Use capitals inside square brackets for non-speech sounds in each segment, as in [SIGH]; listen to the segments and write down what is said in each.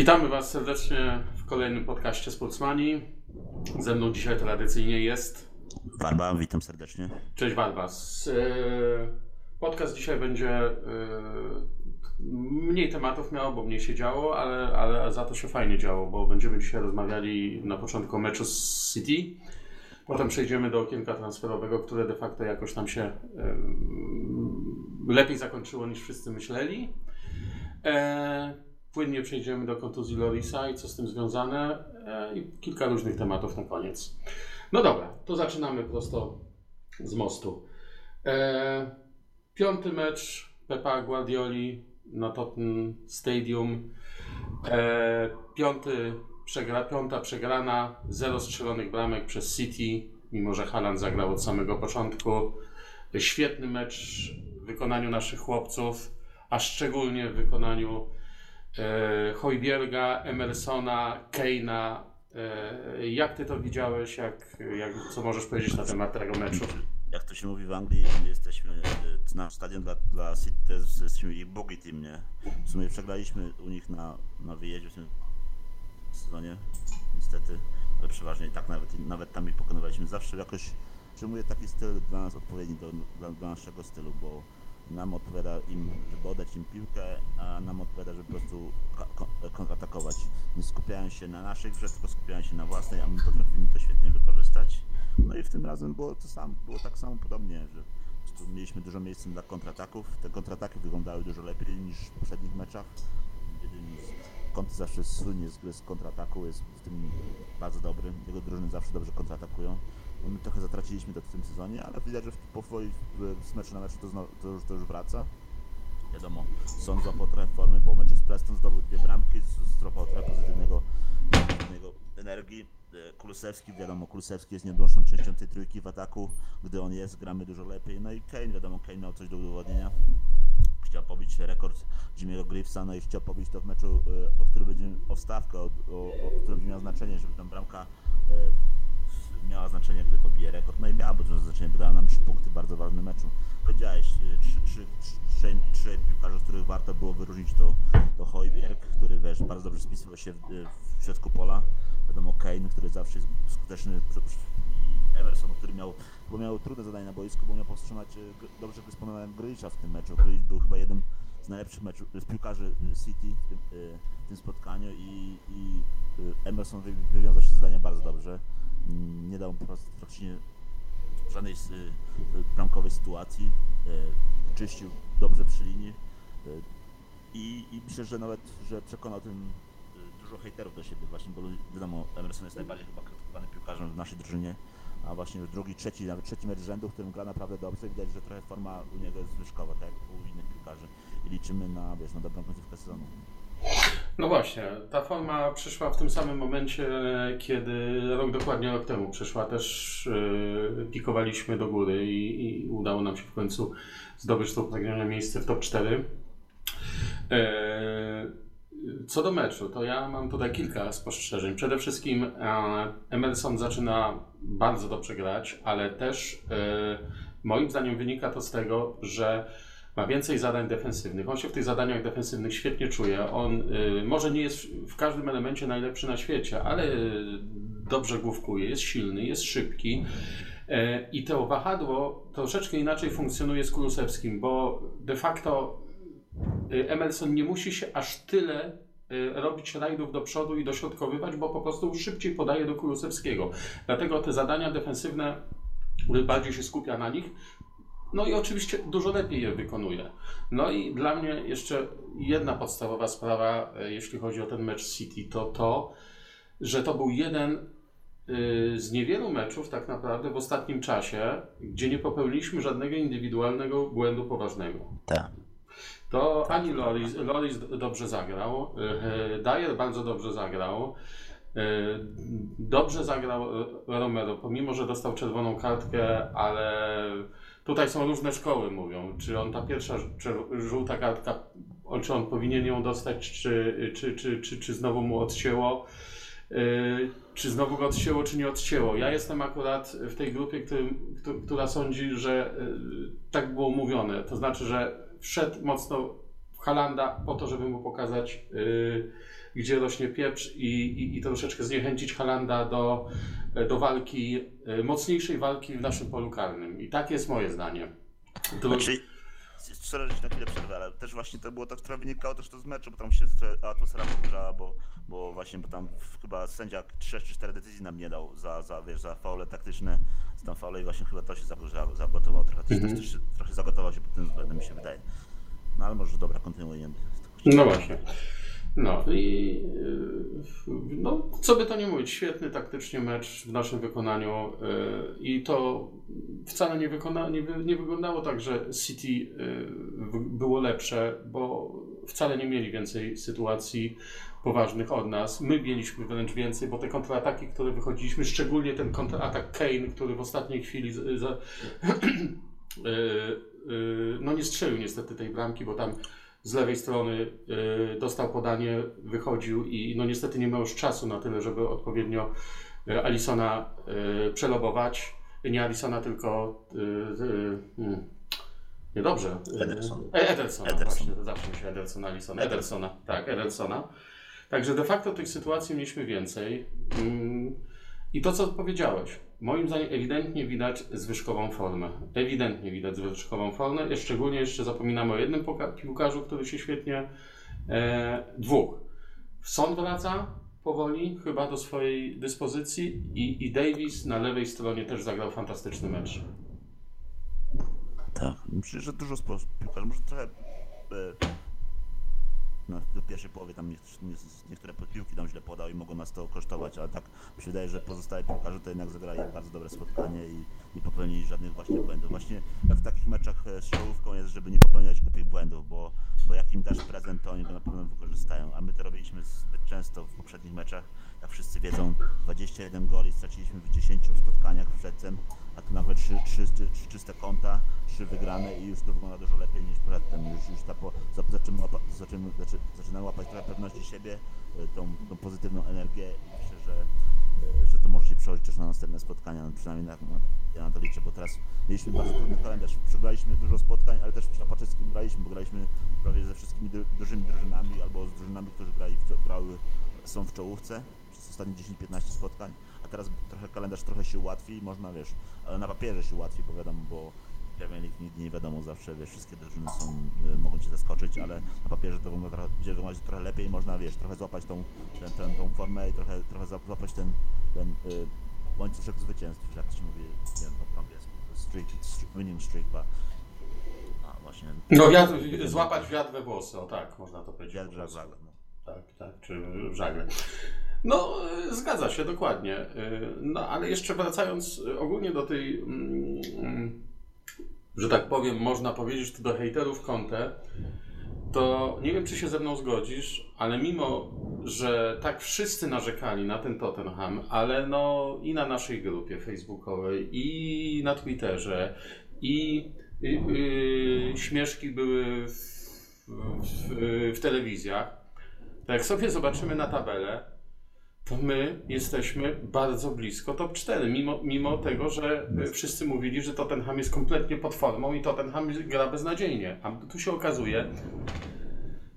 Witamy Was serdecznie w kolejnym podcaście Sportsmani. Ze mną dzisiaj tradycyjnie jest Warba, witam serdecznie. Cześć Warbas. E, podcast dzisiaj będzie e, mniej tematów miał, bo mniej się działo, ale, ale za to się fajnie działo, bo będziemy dzisiaj rozmawiali na początku meczu z City. Potem przejdziemy do okienka transferowego, które de facto jakoś tam się e, lepiej zakończyło niż wszyscy myśleli. Płynnie przejdziemy do kontuzji Lorisa i co z tym związane i kilka różnych tematów na koniec. No dobra, to zaczynamy prosto z mostu. E, piąty mecz Pepa Guardioli na Tottenham Stadium. E, piąty przegra, piąta przegrana, zero strzelonych bramek przez City, mimo że Haaland zagrał od samego początku. Świetny mecz w wykonaniu naszych chłopców, a szczególnie w wykonaniu e, Hojbierga, Emersona, Keina, E, jak ty to widziałeś? Jak, jak, co możesz powiedzieć na temat tego meczu? Jak to się mówi w Anglii, my jesteśmy, e, nasz stadion dla, dla City jest, jesteśmy ich bogi team, nie? W sumie przegraliśmy u nich na, na wyjeździe w tym sezonie, niestety, ale przeważnie tak nawet, nawet tam ich pokonywaliśmy. Zawsze jakoś przyjmuję taki styl dla nas odpowiedni do, dla, dla naszego stylu, bo nam odpowiada im, żeby oddać im piłkę, a nam odpowiada, żeby po prostu kontratakować. Nie skupiają się na naszych grze, tylko skupiają się na własnej, a my potrafimy to świetnie wykorzystać. No i w tym razem było to samo, było tak samo podobnie, że mieliśmy dużo miejsca dla kontrataków. Te kontrataki wyglądały dużo lepiej niż w poprzednich meczach. Kąt zawsze słynie z gry z kontrataku, jest w tym bardzo dobry. Jego drużyny zawsze dobrze kontratakują. My trochę zatraciliśmy to w tym sezonie, ale widać, że powoli z meczu na meczu to, znowu, to, już, to już wraca. Wiadomo, są za trochę formy, bo meczu z Preston zdobył dwie bramki, stropał trochę pozytywnego, pozytywnego energii. E, Kulusewski, wiadomo, Kulusewski jest nieodłączną częścią tej trójki w ataku. Gdy on jest, gramy dużo lepiej. No i Kane, wiadomo, Kane miał coś do udowodnienia. Chciał pobić rekord Jimmy'ego Griffsa, no i chciał pobić to w meczu, e, o którym będzie, o wstawkę, o, o, o którym będzie miał znaczenie, żeby tam bramka e, miała znaczenie, gdy pobije rekord. No i miała duże znaczenie, bo dała nam trzy punkty w bardzo ważnym meczu. Powiedziałeś, y, trzy, piłkarze, z których warto było wyróżnić to, to Hojbjerg, który wiesz, bardzo dobrze spisywał się w, w środku pola. Wiadomo Kane, który zawsze jest skuteczny Emerson, który miał, bo miał trudne zadanie na boisku, bo miał powstrzymać y, dobrze dysponowanego Grealisha w tym meczu. Grealish był chyba jeden z najlepszych z piłkarzy y, City w tym, w tym spotkaniu i, i Emerson wywiązał się z zadania bardzo dobrze nie dał praktycznie żadnej bramkowej sytuacji, e, czyścił dobrze przy linii e, i, i myślę, że nawet, że przekonał tym dużo hejterów do siebie właśnie, bo wiadomo, Emerson jest najbardziej chyba krytykowany piłkarzem w naszej drużynie, a właśnie już drugi, trzeci, nawet trzeci mecz rzędu, w którym gra naprawdę dobrze, widać, że trochę forma u niego jest zwyżkowa, tak jak u innych piłkarzy i liczymy na, wiesz, na dobrą końcówkę sezonu. No właśnie, ta forma przyszła w tym samym momencie, kiedy rok dokładnie rok temu przyszła. Też yy, pikowaliśmy do góry i, i, udało nam się w końcu zdobyć to upragnione miejsce w top 4. Yy, co do meczu, to ja mam tutaj kilka spostrzeżeń. Przede wszystkim e, Emerson zaczyna bardzo dobrze grać, ale też e, moim zdaniem wynika to z tego, że ma więcej zadań defensywnych. On się w tych zadaniach defensywnych świetnie czuje. On y, może nie jest w każdym elemencie najlepszy na świecie, ale dobrze główkuje, jest silny, jest szybki. Y, I to wahadło troszeczkę inaczej funkcjonuje z Kulusewskim, bo de facto y, Emerson nie musi się aż tyle y, robić rajdów do przodu i dośrodkowywać, bo po prostu szybciej podaje do Kulusewskiego. Dlatego te zadania defensywne bardziej się skupia na nich, no i oczywiście dużo lepiej je wykonuje. No i dla mnie jeszcze jedna podstawowa sprawa, e, jeśli chodzi o ten mecz City, to to, że to był jeden y, z niewielu meczów tak naprawdę w ostatnim czasie, gdzie nie popełniliśmy żadnego indywidualnego błędu poważnego. Tak. To tak, ani Loris, Loris dobrze zagrał, e, Dyer bardzo dobrze zagrał. E, dobrze zagrał Romero, pomimo że dostał czerwoną kartkę, ale Tutaj są różne szkoły, mówią, czy on ta pierwsza żółta kartka, czy on powinien ją dostać, czy, czy, czy, czy, czy znowu mu odcięło, yy, czy znowu go odcięło, czy nie odcięło. Ja jestem akurat w tej grupie, która sądzi, że yy, tak było mówione, to znaczy, że wszedł mocno Halanda po to, żeby mu pokazać, yy, gdzie rośnie pieprz i, i, i troszeczkę zniechęcić Halanda do, do walki, yy, mocniejszej walki w naszym polu karnym. I tak jest moje zdanie. To... Znaczy, że na chwilę przerwę, ale też właśnie to było tak, trochę wynikało też to z meczu, bo tam się atmosfera wkurzała, bo, bo właśnie, bo tam chyba sędzia 3 czy 4 decyzji nam nie dał za, za, wiesz, za faule taktyczne, z tam faule i właśnie chyba to się zagotował, trochę, mm -hmm. trochę zagotował się pod tym względem, mi się wydaje. No ale może dobra, kontynuujemy. No właśnie. No i no, co by to nie mówić, świetny taktycznie mecz w naszym wykonaniu e, i to wcale nie, wykona, nie, nie wyglądało tak, że City e, było lepsze, bo wcale nie mieli więcej sytuacji poważnych od nas. My mieliśmy wręcz więcej, bo te kontrataki, które wychodziliśmy, szczególnie ten kontratak Kane, który w ostatniej chwili za, za, [CLEARS THROAT] no nie strzelił niestety tej bramki, bo tam z lewej strony y, dostał podanie, wychodził i no niestety nie miał już czasu na tyle, żeby odpowiednio y, Alisona y, przelobować. Nie Alisona, tylko hmm, niedobrze. Ederson. E, Edersona, Ederson. właśnie, zawsze się Edersona, Alisona. Edersona, tak, Edersona. Także de facto tych sytuacji mieliśmy więcej. I to, co powiedziałeś, Moim zdaniem ewidentnie widać zwyżkową formę. Ewidentnie widać zwyżkową formę. Szczególnie jeszcze zapominamy o jednym piłkarzu, który się świetnie... E, dwóch. Son wraca powoli chyba do swojej dyspozycji i, i Davis na lewej stronie też zagrał fantastyczny mecz. Tak, myślę, że dużo piłkarzy, może trochę e, no, do pierwszej połowy tam nie, nie, niektóre piłki tam źle podał i mogą nas to kosztować, ale tak mi się wydaje, że pozostałe piłkarze to jednak zagrali bardzo dobre spotkanie i nie popełnili żadnych właśnie błędów. Właśnie jak w takich meczach e, z czołówką jest, żeby nie popełniać głupich błędów, bo, bo jak im dasz prezent, to oni go na pewno wykorzystają, a my to robiliśmy zbyt często w poprzednich meczach. Jak wszyscy wiedzą, 21 goli straciliśmy w 10 spotkaniach przedtem, a tu nagle 3, 3, 3 czyste konta, 3 wygrane i już to wygląda dużo lepiej niż przedtem. Już, już ta po, zaczynamy, łapa, znaczy, łapać trochę pewności siebie, e, tą, tą pozytywną energię i myślę, że, e, że to może się przełożyć też na następne spotkania, no, przynajmniej na, na, ja na to liczę, bo teraz mieliśmy bardzo trudny kalendarz. Przegraliśmy dużo spotkań, ale też na Paczewskim graliśmy, bo graliśmy prawie ze wszystkimi dużymi drużynami albo z drużynami, którzy grali, grały, są w czołówce przez ostatnie 10-15 spotkań teraz trochę kalendarz trochę się ułatwi, można wiesz, ale na papierze się ułatwi, bo wiadomo, bo Premier League nigdy nie wiadomo zawsze, wiesz, wszystkie drużyny są, y, mogą cię zaskoczyć, ale na papierze to wygląda trochę, będzie wyglądać trochę lepiej, można, wiesz, trochę złapać tą, ten, ten, tą formę i trochę, trochę złapać ten, ten y, łańcuszek zwycięstw, jak to się mówi, nie wiem, po angielsku, streak, winning streak, ba. A, właśnie. No wiatr, złapać wiatr we włosy, o tak, można to powiedzieć. Wiatr żagle. No. Tak, tak, czy żagle. No, zgadza się, dokładnie. No, ale jeszcze wracając ogólnie do tej, mm, że tak powiem, można powiedzieć do hejterów Conte, to nie wiem, czy się ze mną zgodzisz, ale mimo, że tak wszyscy narzekali na ten Tottenham, ale no i na naszej grupie facebookowej, i na Twitterze, i yy, śmieszki były w, w, w telewizjach, to jak sobie zobaczymy na tabelę, to my jesteśmy bardzo blisko top 4, mimo, mimo tego, że wszyscy mówili, że Tottenham jest kompletnie pod formą i Tottenham gra beznadziejnie. A tu się okazuje,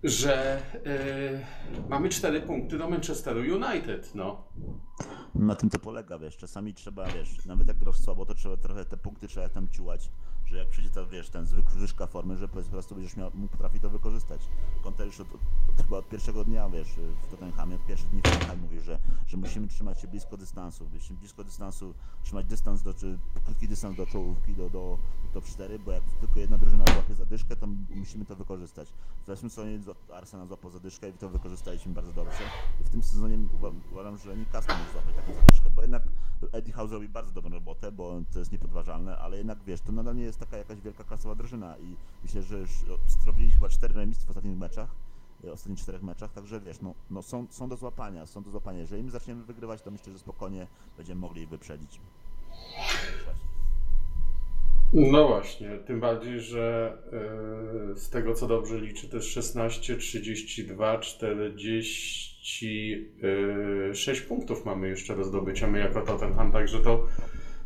że yy, mamy 4 punkty do Manchesteru United. No. Na tym to polega, wiesz, czasami trzeba, wiesz, nawet jak grasz słabo, to trzeba trochę te punkty trzeba tam ciułać że jak przyjdzie ta, wiesz, ten zwykły wyżka formy, że po prostu będziesz miał, mógł potrafi to wykorzystać. Konter już od, od, chyba od pierwszego dnia, wiesz, w Tottenhamie, od pierwszych dni w Tottenhamie mówi, że, że musimy trzymać się blisko dystansu, musimy blisko dystansu, trzymać dystans do, czy krótki dystans do czołówki, do, do, top 4, bo jak tylko jedna drużyna złapie zadyszkę, to musimy to wykorzystać. W zeszłym sezonie Arsenal złapał zadyszkę i to wykorzystaliśmy bardzo dobrze. I w tym sezonie uważam, że Newcastle mógł złapać taką zadyszkę, bo jednak Eddie House robi bardzo dobrą robotę, bo to jest niepodważalne, ale jednak wiesz, to nadal nie jest taka jakaś wielka klasowa drużyna i myślę, że już zrobili chyba cztery remisy w ostatnich meczach, e, ostatnich czterech meczach, także wiesz, no, no są, są do złapania, są do złapania. Jeżeli my zaczniemy wygrywać, to myślę, że spokojnie będziemy mogli ich wyprzedzić. No właśnie, tym bardziej, że yy, z tego co dobrze liczy, jest 16, 32, 46 punktów mamy jeszcze do zdobycia my jako Tottenham, także to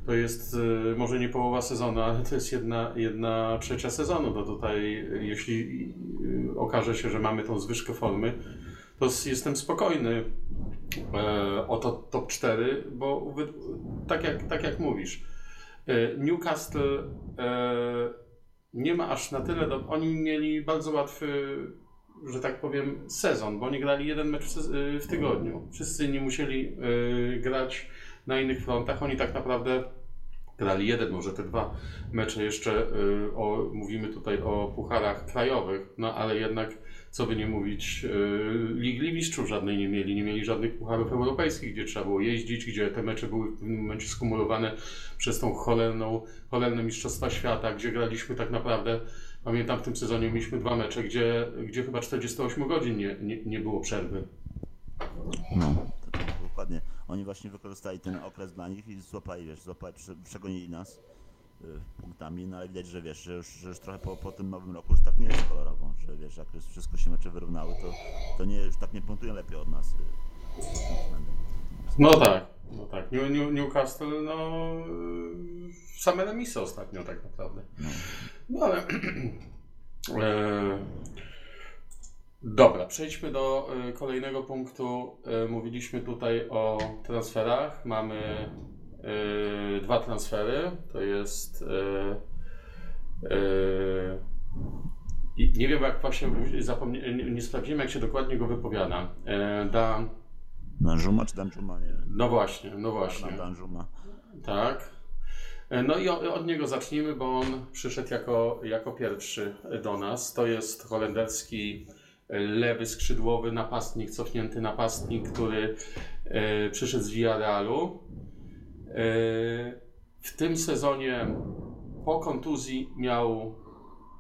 to jest y, może nie połowa sezonu, ale to jest jedna, jedna trzecia sezonu. To tutaj, jeśli y, okaże się, że mamy tą zwyżkę formy, to jestem spokojny e, o to top 4, bo tak jak, tak jak mówisz, e, Newcastle e, nie ma aż na tyle, do, oni mieli bardzo łatwy, że tak powiem, sezon, bo oni grali jeden mecz w, w tygodniu. Wszyscy inni musieli grać na innych frontach, oni tak naprawdę grali jeden, może te dwa mecze jeszcze, o, mówimy tutaj o pucharach krajowych, no ale jednak, co by nie mówić, y, Ligi Mistrzów żadnej nie mieli, nie mieli żadnych pucharów europejskich, gdzie trzeba było jeździć, gdzie te mecze były w pewnym momencie skumulowane przez tą cholerną, cholerne Mistrzostwa Świata, gdzie graliśmy tak naprawdę, pamiętam w tym sezonie mieliśmy dwa mecze, gdzie, gdzie chyba 48 godzin nie, nie, nie było przerwy. No, dokładnie. Oni właśnie wykorzystali ten okres dla nich i złapali, wiesz, złapali, prze- przegonili nas punktami, no ale widać, że wiesz, że już, że już trochę po, po tym nowym roku już tak nie jest kolorowo, że wiesz, jak już wszystko się mecze wyrównały, to, to nie, już tak nie punktują lepiej od nas. Y. No tak, no tak. New, New, Newcastle, no y, same remisy ostatnio tak naprawdę. No. No ale... e, [CLEARS THROAT] dobra, przejdźmy do kolejnego punktu. Mówiliśmy tutaj o transferach. Mamy e, dwa transfery. To jest... E, i nie wiem, jak właśnie zapomnie, nie, nie sprawdziłem, jak się dokładnie go wypowiada. E, da, Danżuma czy Danżuma? Nie. no właśnie, no właśnie. Danżuma. Tak. E, No i od niego zacznijmy, bo on przyszedł jako, jako pierwszy do nas. To jest holenderski e, lewy skrzydłowy napastnik, cofnięty napastnik, który przyszedł z Villarrealu. E, w tym sezonie po kontuzji miał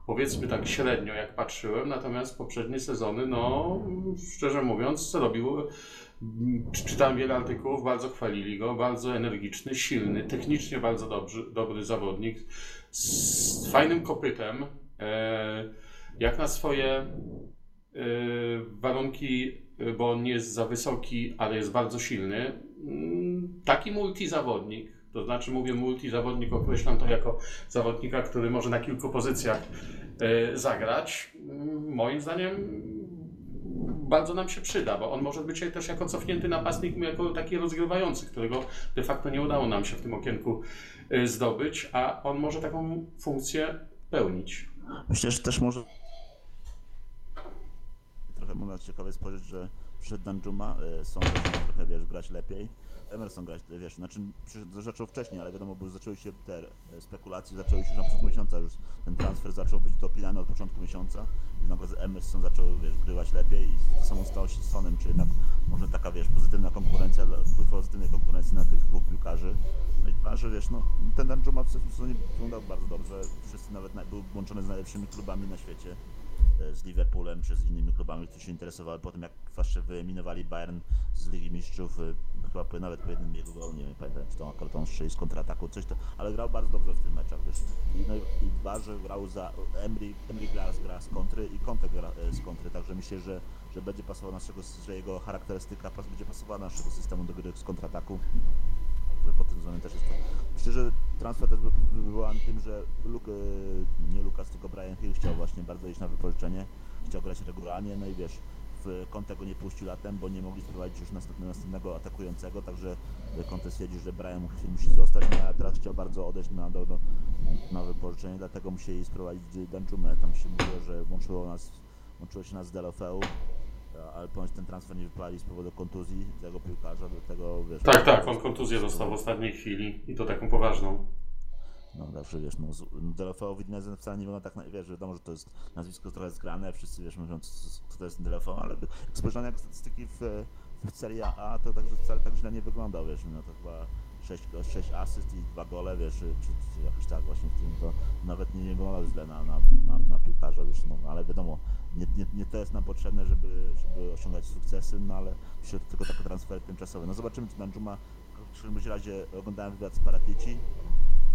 powiedzmy tak średnio, jak patrzyłem, natomiast poprzednie sezony, no szczerze mówiąc, robił Czy- Czytałem wiele artykułów, bardzo chwalili go, bardzo energiczny, silny, technicznie bardzo dobry, dobry zawodnik, z fajnym kopytem, e, jak na swoje e, warunki, bo on nie jest za wysoki, ale jest bardzo silny. Mm, Taki multizawodnik, to znaczy mówię multizawodnik, określam to jako zawodnika, który może na kilku pozycjach e, zagrać. Mm, Moim zdaniem bardzo nam się przyda, bo on może być też jako cofnięty napastnik, jako taki rozgrywający, którego de facto nie udało nam się w tym okienku y, zdobyć, a on może taką funkcję pełnić. Myślę, że też może trochę można ciekawe spojrzeć, że przyszedł Danjuma, y, są trochę, wiesz, grać lepiej. Emerson grać, wiesz, znaczy zaczął wcześniej, ale wiadomo, bo zaczęły się te e, spekulacje, zaczęły się już na początku miesiąca, już ten transfer zaczął być dopinany od początku miesiąca i nagle Emerson zaczął, wiesz, grywać lepiej i to samo stało się z Sonem, czy jednak może taka, wiesz, pozytywna konkurencja, wpływ pozytywnej konkurencji na tych dwóch piłkarzy. No i dwa, że wiesz, no, ten Danjuma w sezonie wyglądał bardzo dobrze, wszyscy nawet na, był łączony z najlepszymi klubami na świecie e, z Liverpoolem czy z innymi klubami, którzy się interesowali po tym, jak właśnie wyeliminowali Bayern z Ligi Mistrzów, e, chyba nawet po jednym jego golu, nie wiem, pamiętam, czy to akurat on z kontrataku, coś to, ale grał bardzo dobrze w tych meczach, wiesz, i, no, i- grał za Emery, Emery gra, gra z kontry i Conte gra e, z kontry, także myślę, że, że będzie pasował naszego, że jego charakterystyka będzie pasowała naszego systemu do gry z kontrataku. Także pod tym względem też jest to. Myślę, że transfer też był wywołany tym, że Luk, e, nie Lukas, tylko Brian Hill chciał właśnie bardzo iść na wypożyczenie, chciał grać regularnie, no i wiesz, w Conte go nie puścił latem, bo nie mogli sprowadzić już następnego, następnego atakującego, także Conte stwierdził, że Brian musi zostać, no a teraz chciał bardzo odejść na, do, do, na wypożyczenie, dlatego musieli sprowadzić Danczumę, tam się mówiło, że łączyło nas, łączyło się nas z Delofeu, ale ponoć ten transfer nie wypali z powodu kontuzji tego piłkarza, dlatego wiesz... Tak, tak, on kontuzję dostał w ostatniej chwili i to taką poważną. No zawsze wiesz, no, z- Delofeo Widnezen wcale nie wygląda tak, wiesz, wiadomo, że to jest nazwisko trochę zgrane, wszyscy wiesz, mówią, kto to jest Delofeo, ale jak spojrzałem jak statystyki w, w Serie A, to także wcale tak źle nie wyglądał, wiesz, no to chyba 6, 6 asyst i 2 gole, wiesz, czy, czy, jakoś tak właśnie w tym, to nawet nie, wyglądał źle na, na, na, na piłkarza, wiesz, no, ale wiadomo, nie, nie, nie to jest nam potrzebne, żeby, żeby osiągać sukcesy, no ale to tylko takie transfery tymczasowe. No zobaczymy, czy Danjuma, w każdym razie oglądałem wywiad z Paratici,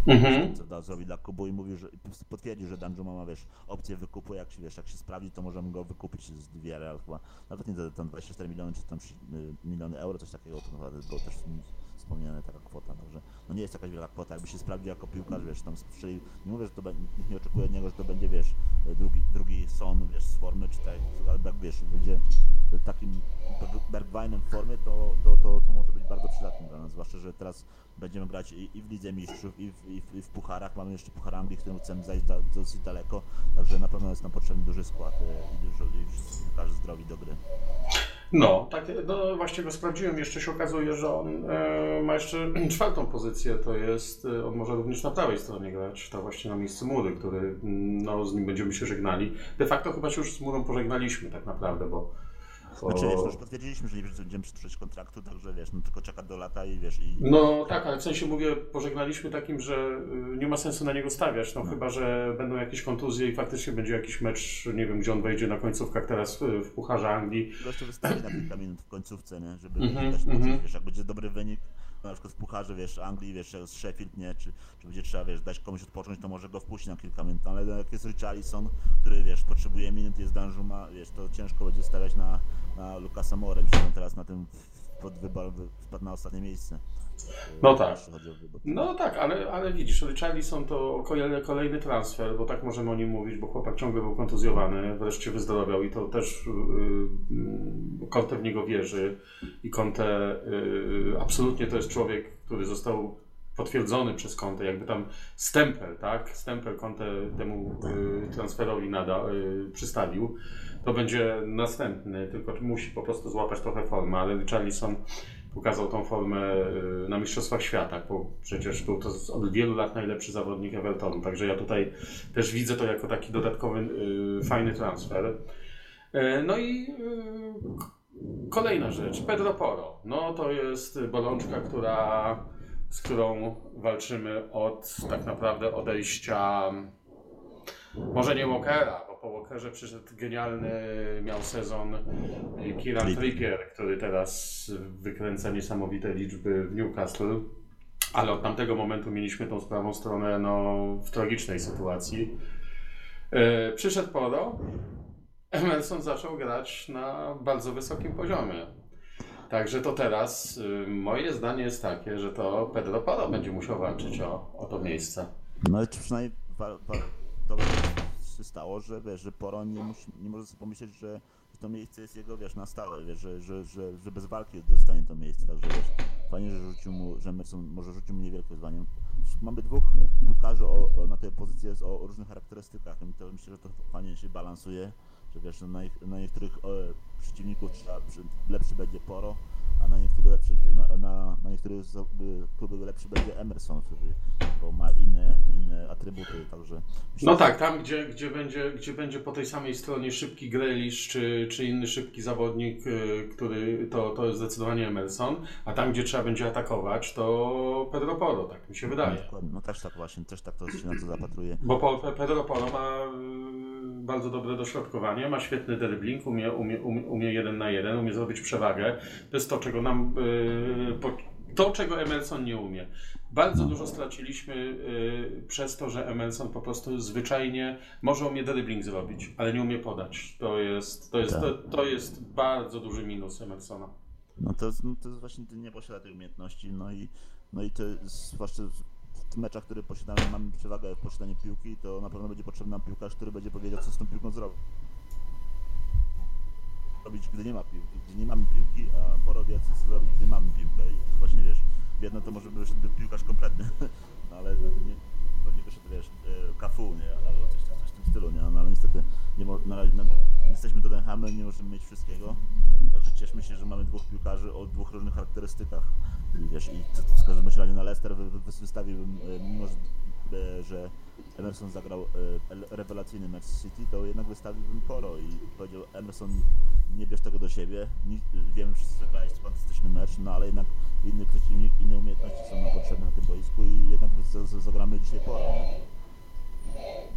Mhm. co da zrobi dla Kubu i mówił, że potwierdził, że Danjuma ma wiesz, opcję wykupu, jak się wiesz, jak się sprawdzi, to możemy go wykupić z Villarreal chyba. Nawet nie za tam 24 miliony czy tam trzy- y, miliony euro, coś takiego, to było też wspomniane taka kwota, także no nie jest jakaś wielka kwota, jakby się sprawdził jako piłkarz, wiesz, tam strzelił, nie mówię, że to będzie, nikt nie oczekuje od niego, że to będzie, wiesz, drugi, drugi Son, wiesz, formy, czy tak, albo jak wiesz, będzie takim Bergwijnem w formie, to, to, to, to może być bardzo przydatne dla nas, zwłaszcza, że teraz będziemy grać i, i w Lidze Mistrzów, i w, i, w, i w Pucharach, mamy jeszcze Puchar Anglii, którym chcemy zajść da, dosyć daleko, także na pewno jest nam potrzebny duży skład e, i, dużo, i wszyscy zdrowi do gry. No, tak, no właśnie go sprawdziłem. Jeszcze się okazuje, że on e, ma jeszcze [CLEARS THROAT] czwartą pozycję, to jest, e, on może również na prawej stronie grać, to właśnie na miejscu Mury, który, mm, no z nim będziemy się żegnali. De facto chyba się już z Murą pożegnaliśmy tak naprawdę, bo znaczy, wiesz, już potwierdziliśmy, że nie będziemy przedłużać kontraktu, także wiesz, no tylko czeka do lata i wiesz i... No tak, ale w sensie mówię, pożegnaliśmy takim, że y, nie ma sensu na niego stawiać, no, no. chyba, że będą jakieś kontuzje i faktycznie będzie jakiś mecz, nie wiem, gdzie on wejdzie na końcówkach teraz w, w Pucharze Anglii. Jeszcze wystawi na kilka minut w końcówce, nie, żeby mm -hmm, mm -hmm. wiesz, jak będzie dobry wynik, na przykład w Pucharze, wiesz, Anglii, wiesz, z Sheffield, nie, czy, czy będzie trzeba, wiesz, dać komuś odpocząć, to może go wpuścić na kilka minut, ale jak jest Richarlison, który, wiesz, potrzebuje minut, jest Danjuma, wiesz, to ciężko będzie stawiać na, na Lukasa More, myślę, teraz na tym pod wybor wpadł na ostatnie miejsce. No tak. No tak, ale, ale widzisz, Richarlison to kolejny transfer, bo tak możemy o nim mówić, bo chłopak ciągle był kontuzjowany, wreszcie wyzdrowiał i to też yy, Conte w niego wierzy i Conte yy, absolutnie to jest człowiek, który został potwierdzony przez Conte, jakby tam stempel, tak, stempel Conte temu yy, transferowi nada, yy, przystawił, to będzie następny, tylko musi po prostu złapać trochę formę, ale Richarlison pokazał tą formę y, na Mistrzostwach Świata, bo przecież był to od wielu lat najlepszy zawodnik Evertonu, także ja tutaj też widzę to jako taki dodatkowy, y, fajny transfer. Y, no i kolejna rzecz, Pedro Poro. No to jest bolączka, która, z którą walczymy od tak naprawdę odejścia może nie Walkera, bo po Walkerze przyszedł genialny, miał sezon Kieran Trippier, który teraz wykręca niesamowite liczby w Newcastle. Ale od tamtego momentu mieliśmy tą sprawą stronę no, w tragicznej sytuacji. Yy, przyszedł Poro, Emerson zaczął grać na bardzo wysokim poziomie. Także to teraz y, moje zdanie jest takie, że to Pedro Poro będzie musiał walczyć o, o to miejsce. No i przynajmniej wa, wa, dobrze się stało, że wiesz, że Poro nie, musi, nie może sobie pomyśleć, że to miejsce jest jego, wiesz, na stałe, wiesz, że, że, że, że bez walki dostanie to miejsce, także wiesz, fajnie, że rzucił mu, że Emerson może rzucił mu niewielkie wyzwanie. Mamy dwóch piłkarzy o, o, na tej pozycji o, o, różnych charakterystykach i to myślę, że to fajnie się balansuje, że wiesz, na, na niektórych o, przeciwników trzeba, lepszy będzie Poro, a na niektórych lepszy, na, na, na niektórych kluby lepszy będzie Emerson, który, bo ma inne, inne atrybuty, także... No tak, tam gdzie, gdzie, będzie, gdzie będzie po tej samej stronie szybki Grealish czy, czy inny szybki zawodnik, y, który to, to jest zdecydowanie Emerson, a tam gdzie trzeba będzie atakować, to Pedro Poro, tak mi się wydaje. Dokładnie, no też tak właśnie, też tak to się na to zapatruje. Bo Pedro Poro ma y, bardzo dobre dośrodkowanie, ma świetny dribbling, umie, umie, umie, jeden na jeden, umie zrobić przewagę. To jest to, czego nam y, to, czego Emerson nie umie. Bardzo dużo straciliśmy y, przez to, że Emerson po prostu zwyczajnie może umie dribbling zrobić, ale nie umie podać. To jest, to jest, to, tak. to jest bardzo duży minus Emersona. No to, jest, no to jest właśnie, nie posiada tej umiejętności, no i, no i to jest zwłaszcza meczach, które posiadamy, mamy przewagę w posiadaniu piłki, to na pewno będzie potrzebny nam piłkarz, który będzie powiedział, co z tą piłką zrobić. Robić, gdy nie ma piłki, nie mamy piłki, a porowie co zrobić, gdy mamy piłkę. I to jest właśnie, wiesz, jedno to może by wyszedł piłkarz kompletny, [LAUGHS] no, ale nie, nie wyszedł, wiesz, kafu, nie, albo coś, coś w tym stylu, nie, no, ale niestety nie, mo, na, na, jesteśmy Tottenhamem, nie możemy mieć wszystkiego, także cieszmy się, że mamy dwóch piłkarzy o dwóch różnych charakterystykach, wiesz, i w każdym razie na Leicester wy, wy, wystawiłbym, mimo że E, że Emerson zagrał e, rewelacyjny mecz City, to jednak wystawiłbym Poro i powiedział Emerson nie bierz tego do siebie, wszyscy, że grałeś fantastyczny mecz, no ale jednak inny przeciwnik, inne umiejętności są nam potrzebne na tym boisku i jednak zagramy dzisiaj Poro.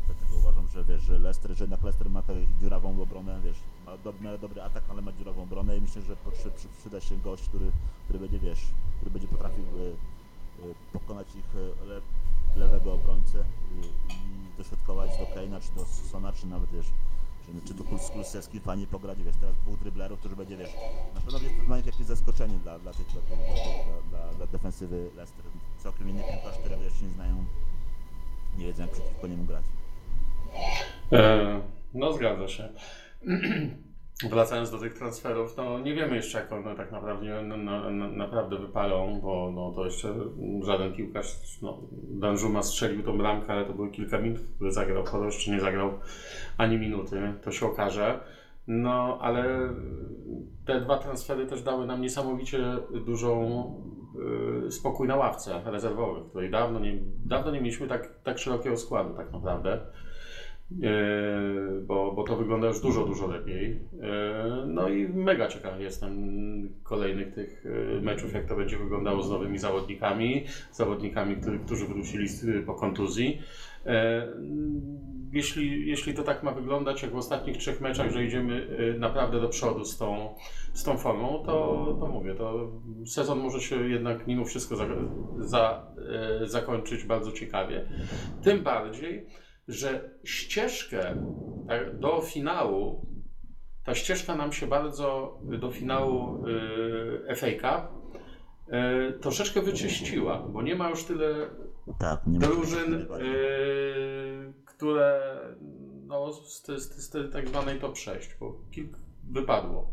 Dlatego uważam, że wiesz, że Leicester, że jednak Leicester ma tę dziurawą obronę, wiesz, ma dobry, dobry atak, ale ma dziurawą obronę i myślę, że przyda się gość, który, który będzie, wiesz, który będzie potrafił e, pokonać ich lewego obrońcę i, i do Keina, czy do Sona, czy nawet wiesz, czy, czy do Kulusewski fajnie pograć, wiesz, teraz dwóch dryblerów, którzy będzie, wiesz, na pewno jest to dla nich jakieś zaskoczenie dla, dla, tych, dla, dla, dla, dla defensywy Leicester. Całkiem inny piłkarz, którego jeszcze nie znają, nie wiedzą jak przeciwko niemu grać. E, no zgadza się. [CLEARS THROAT] wracając do tych transferów, no nie wiemy jeszcze jak one tak naprawdę, na, na, na, naprawdę wypalą, bo no, to jeszcze żaden piłkarz, no, Danżuma strzelił tą bramkę, ale to były kilka minut, który zagrał, Koro jeszcze nie zagrał ani minuty, to się okaże. No, ale te dwa transfery też dały nam niesamowicie dużą y, spokój na ławce rezerwowych, której dawno nie, dawno nie mieliśmy tak, tak szerokiego składu tak naprawdę. E, bo, bo to wygląda już dużo, dużo lepiej. E, no i mega ciekawy jestem kolejnych tych e, meczów, jak to będzie wyglądało z nowymi zawodnikami, zawodnikami, którzy wrócili po kontuzji. Jeśli, jeśli to tak ma wyglądać, jak w ostatnich trzech meczach, że idziemy naprawdę do przodu z tą, z tą formą, to, to mówię, to sezon może się jednak mimo wszystko za, za, zakończyć bardzo ciekawie. Tym bardziej, że ścieżkę tak, do finału, ta ścieżka nam się bardzo do finału y, FA Cup troszeczkę wyczyściła, bo nie ma już tyle tak, drużyn, które no, z, z, z, tak zwanej top 6, bo kilk wypadło.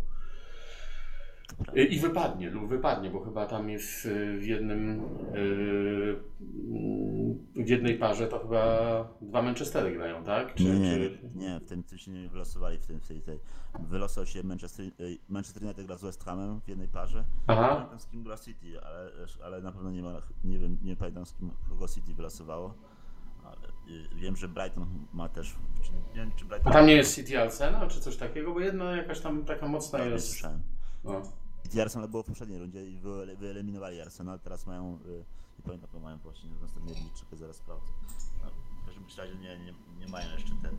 I wypadnie, lub wypadnie, bo chyba tam jest y, w jednym y, w jednej parze to chyba dwa Manchestery grają, tak? Czy, nie, nie, czy... nie, w tym, się nie wylosowali w tym, w tej, tej. Wylosował się Manchester, y, Manchester United gra z West Hamem w jednej parze. Aha. Nie pamiętam z kim gra City, ale, ale na pewno nie ma, nie wiem, nie pamiętam z kim kogo City wylosowało. Ale wiem, że Brighton ma też. Czy, nie wiem, czy Brighton... A tam nie jest City Arsenal, czy coś takiego? Bo jedna jakaś tam taka mocna tak, jest. Nie słyszałem. No. I Arsenal było w poprzedniej rundzie i wyeliminowali Arsenal, teraz mają, y, nie pamiętam, to mają właśnie w następnej czekaj, zaraz sprawdzę. No, w każdym razie nie, nie, nie mają jeszcze ten,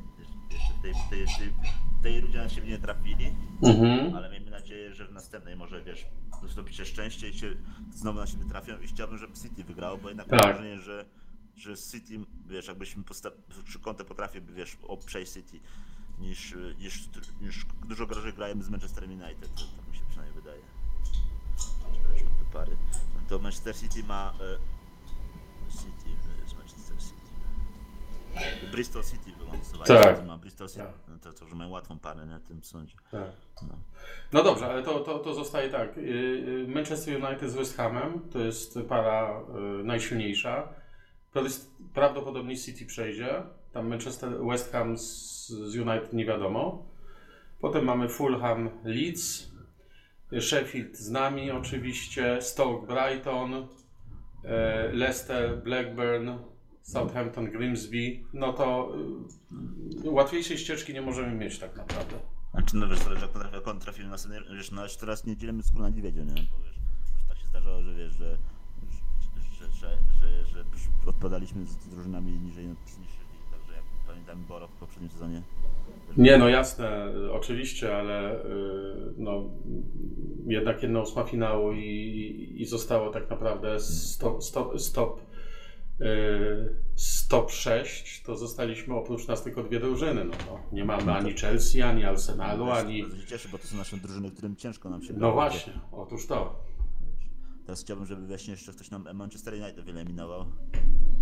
jeszcze tej, tej, tej, tej rundzie na siebie nie trafili, mhm. ale miejmy nadzieję, że w następnej może, wiesz, zdobicie szczęście i się znowu na siebie trafią i chciałbym, żeby City wygrało, bo jednak tak. mam wrażenie, że że City, wiesz, jakbyśmy przy kątę potrafił, wiesz, przejść City, niż, niż, niż dużo gorzej grajemy z Manchester United, to, tak mi się przynajmniej wydaje pary. To Manchester City ma... E, City, jest Manchester City. Bristol City wyłączowali. Tak. Ma Bristol City, tak. no to, to, że mają łatwą parę na tym sądzie. Tak. No. no dobrze, ale to, to, to zostaje tak. Y, y, Manchester United z West Hamem to jest para y, najsilniejsza. Prawdopodobnie City przejdzie. Tam Manchester, West Ham z, z United nie wiadomo. Potem mamy Fulham, Leeds, Sheffield z nami oczywiście, Stoke Brighton, e, Leicester, Blackburn, Southampton, Grimsby, no to y, łatwiejszej ścieżki nie możemy mieć tak naprawdę. Znaczy, no wiesz, zależy jak on trafił na scenę, wiesz, no teraz nie dzielimy skóry na niedźwiedziu, nie? Bo wiesz, już tak się zdarzało, że wiesz, że, że, że, że, że, odpadaliśmy z drużynami niżej niż także jak pamiętam Boro w poprzednim sezonie, nie, no jasne, oczywiście, ale y, no, jednak jedna ósma finału i, i zostało tak naprawdę stop, stop, stop, stop 6, to zostaliśmy oprócz nas tylko dwie drużyny. No, no. Nie mamy no ani Chelsea, ani Arsenalu, ani... To się cieszy, bo to są nasze drużyny, którym ciężko nam się No właśnie, otóż to. Teraz chciałbym, żeby właśnie jeszcze ktoś nam Manchester United wyeliminował.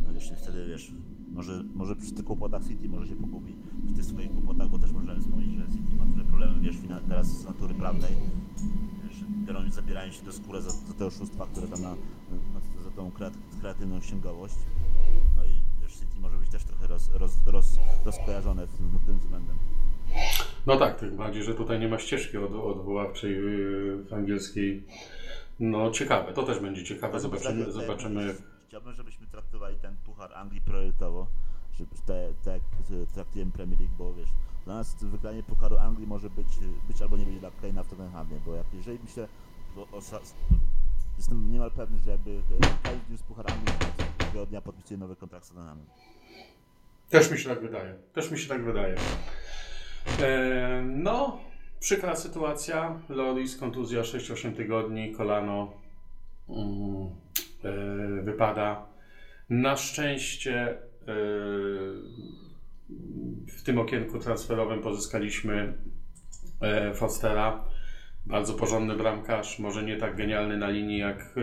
No wiesz, wtedy wiesz, może, może przy tych kłopotach City może się pogubi. Przy tych swoich kłopotach, bo też możemy wspomnieć, że City ma duże problemy, wiesz, teraz z natury prawnej. Wiesz, zabierają się do skóry za, za te oszustwa, które tam na, na, za tą kreatywną księgowość. No i wiesz, City może być też trochę roz, roz, roz, rozkojarzone pod tym względem. No tak, tym bardziej, że tutaj nie ma ścieżki od, odwoławczej w angielskiej no ciekawe, to też będzie ciekawe, zobaczymy. zobaczymy. Chciałbym, żebyśmy traktowali ten Puchar Anglii priorytetowo, żeby tak traktujemy Premier League, bo wiesz, dla nas wygranie Pucharu Anglii może być, być albo nie być dla Kane'a w Tottenhamie, bo jak, jeżeli myślę, bo o, jestem niemal pewny, że jakby Kane z Puchar Anglii, tego dnia podpisuje nowy kontrakt z Tottenhamem. Też mi się tak wydaje, też mi się tak wydaje. E, no, Przykra sytuacja. Loris, kontuzja 6-8 tygodni, kolano e, wypada. Na szczęście e, w tym okienku transferowym pozyskaliśmy e, Fostera. Bardzo porządny bramkarz, może nie tak genialny na linii jak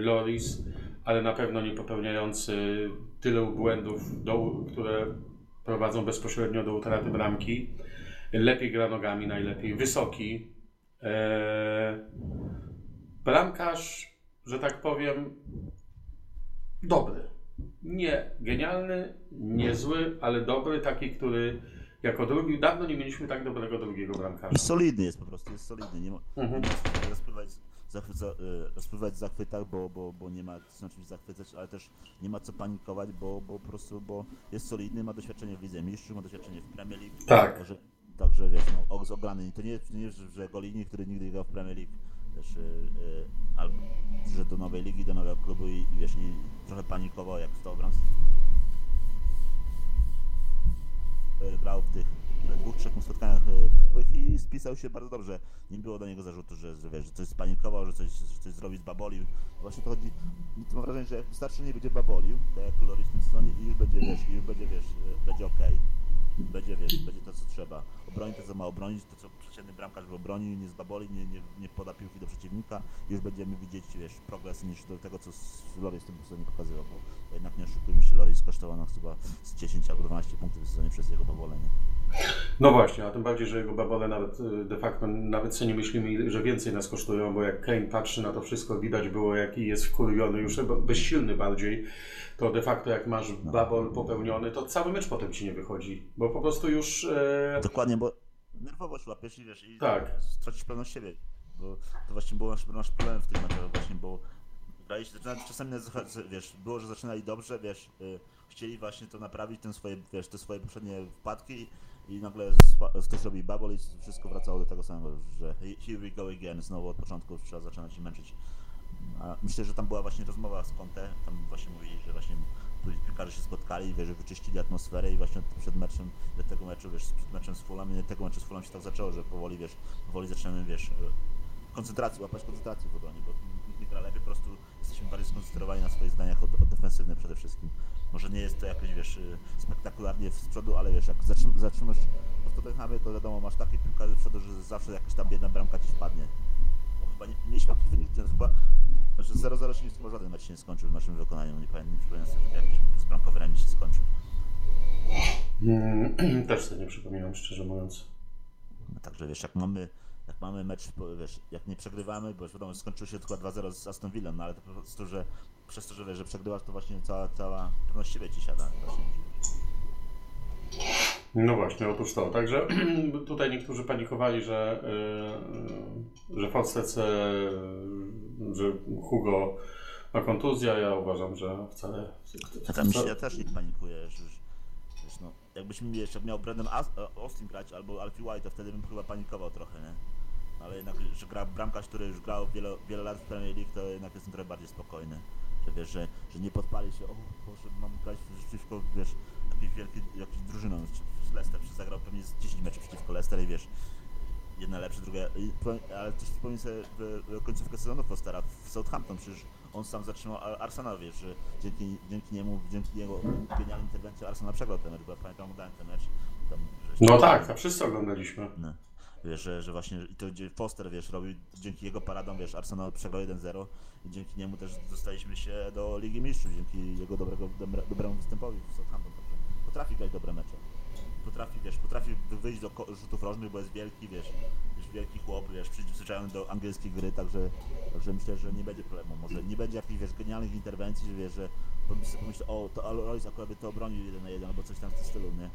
Loris, ale na pewno nie popełniający tyle błędów, do, które prowadzą bezpośrednio do utraty bramki. Lepiej gra nogami, najlepiej, wysoki. E, bramkarz, że tak powiem, dobry. Nie genialny, nie zły, ale dobry, taki, który jako drugi, dawno nie mieliśmy tak dobrego drugiego bramkarza. I solidny jest po prostu, jest solidny. Nie ma, Mhm. rozpływać, zachwyca, e, rozpływać w zachwytach, bo, bo, bo nie ma co na czymś zachwycać, ale też nie ma co panikować, bo, bo po prostu bo jest solidny, ma doświadczenie w Lidze Mistrzów, ma doświadczenie w Premier League. Tak. Także, także wiesz, no, og- ograny. To nie, nie że Golini, który nigdy grał w Premier League, wiesz, e, e, albo że do nowej ligi, do nowego klubu i, i wiesz, i trochę panikował jak stał bramce. E, grał w tych ile, dwóch, trzech spotkaniach i spisał się bardzo dobrze. Nie było do niego zarzutu, że, że, wiesz, że coś spanikował, że coś, że coś zrobić, babolił. Właśnie to chodzi, mam wrażenie, że jak wystarczy, że nie będzie babolił, tak jak Loris w tym sezonie i już będzie, wiesz, i już będzie, wiesz, będzie okej. Będzie, wiesz, będzie to, co trzeba. Obroni to, co ma obronić, to, co przeciętny bramkarz by obronił, nie zbaboli, nie, nie, nie poda piłki do przeciwnika. Już będziemy widzieć, wiesz, progres niż do tego, co Loris w tym sezonie pokazywał, bo jednak nie oszukujmy się, Loris kosztował nas chyba z 10 albo 12 punktów w sezonie przez jego babolenie. No właśnie, a tym bardziej, że jego babole nawet y, de facto nawet sobie nie myślimy, że więcej nas kosztują, bo jak Kane patrzy na to wszystko, widać było jaki jest wkurwiony, już bezsilny bardziej, to de facto jak masz babol popełniony, to cały mecz potem ci nie wychodzi, bo po prostu już... E, Dokładnie, bo nerwowo się łapiesz i wiesz, i Tak. stracisz pewność siebie. Bo to właśnie był nasz, nasz problem w tych meczach właśnie, bo czasami wiesz, było, że zaczynali dobrze, wiesz, y, chcieli właśnie to naprawić, ten swoje, wiesz, te swoje poprzednie wpadki i nagle ktoś robi bubble i wszystko wracało do tego samego, że here we go again, znowu od początku trzeba zaczynać się męczyć. A myślę, że tam była właśnie rozmowa z Conte, tam właśnie mówili, że właśnie piłkarze się spotkali, wiesz, wyczyścili atmosferę i właśnie przed meczem, do tego meczu, wiesz, przed meczem z Fulham, tego meczu z Fulham się tak zaczęło, że powoli, wiesz, powoli zaczynamy, wiesz, e, koncentrację, łapać koncentrację w obronie, bo nie gra lepiej, po prostu jesteśmy bardziej skoncentrowani na swoich zdaniach od, od przede wszystkim. Może nie jest to jakoś, wiesz, e, spektakularnie z przodu, ale wiesz, jak zatrzym, zatrzymasz w Tottenhamie, to wiadomo, masz takie piłkarze z przodu, że zawsze jakaś tam jedna bramka ci wpadnie. Bo chyba nie, mieliśmy jakiś wynik, chyba, że 0-0 się nie chyba żaden mecz się nie skończył w naszym wykonaniu, nie pamiętam, żeby jakiś bezbramkowy remis się skończył. mm, [CLEARS THROAT] też sobie nie przypominam, szczerze mówiąc. No, Także wiesz, jak mamy, jak mamy mecz, wiesz, jak nie przegrywamy, bo już wiadomo, skończył się tylko 2-0 z Aston Villą, no ale to po prostu, że przez to, że wiesz, że przegrywasz, to właśnie cała, cała pewność siebie ci siada. Właśnie. No właśnie, otóż to. Także [CLEARS THROAT] tutaj niektórzy panikowali, że, yy, że w Polsce, że Hugo ma kontuzję, ja uważam, że wcale... Ja tam ja też nie panikuję, że że- wiesz, no, jakbyśmy jeszcze miał Brandon As- Austin grać albo Alfie White, to wtedy bym chyba panikował trochę, nie? Ale jednak, że gra bramkarz, który już grał wiele, wiele lat w Premier League, to jednak jestem trochę bardziej spokojny. Że wiesz, że, że nie podpali się, o Boże, mam grać przeciwko, wiesz, jakiejś wielkiej, jakiejś drużyną, z Leicester, zagrał pewnie z 10 meczów przeciwko Leicester i wiesz, jedna lepsza, druga, i, ale też wspomnij sobie w, końcówkę sezonu Fostera w Southampton, przecież on sam zatrzymał Ar- Arsenal, wiesz, że dzięki, dzięki niemu, dzięki jego genialnej interwencji Arsenal przegrał ten mecz, bo ja pamiętam, oglądałem ten mecz. Tam, No tak, a wszyscy oglądaliśmy. no. Wiesz, że, że właśnie i to Foster, wiesz, robił dzięki jego paradom, wiesz, Arsenal przegrał 1-0 i dzięki niemu też dostaliśmy się do Ligi Mistrzów, dzięki jego dobrego, dobremu występowi w Southampton. Potrafi grać dobre mecze. Potrafi, wiesz, potrafi wy- wyjść do rzutów rożnych, bo jest wielki, wiesz, wiesz wielki chłop, wiesz, przyzwyczajony do angielskiej gry, także, także myślę, że nie będzie problemu. Może nie będzie jakichś, wiesz, genialnych interwencji, że wiesz, że pomyśl- pomyślę, o, to Alois akurat by to obronił jeden na jeden, albo coś tam w tym stylu, nie?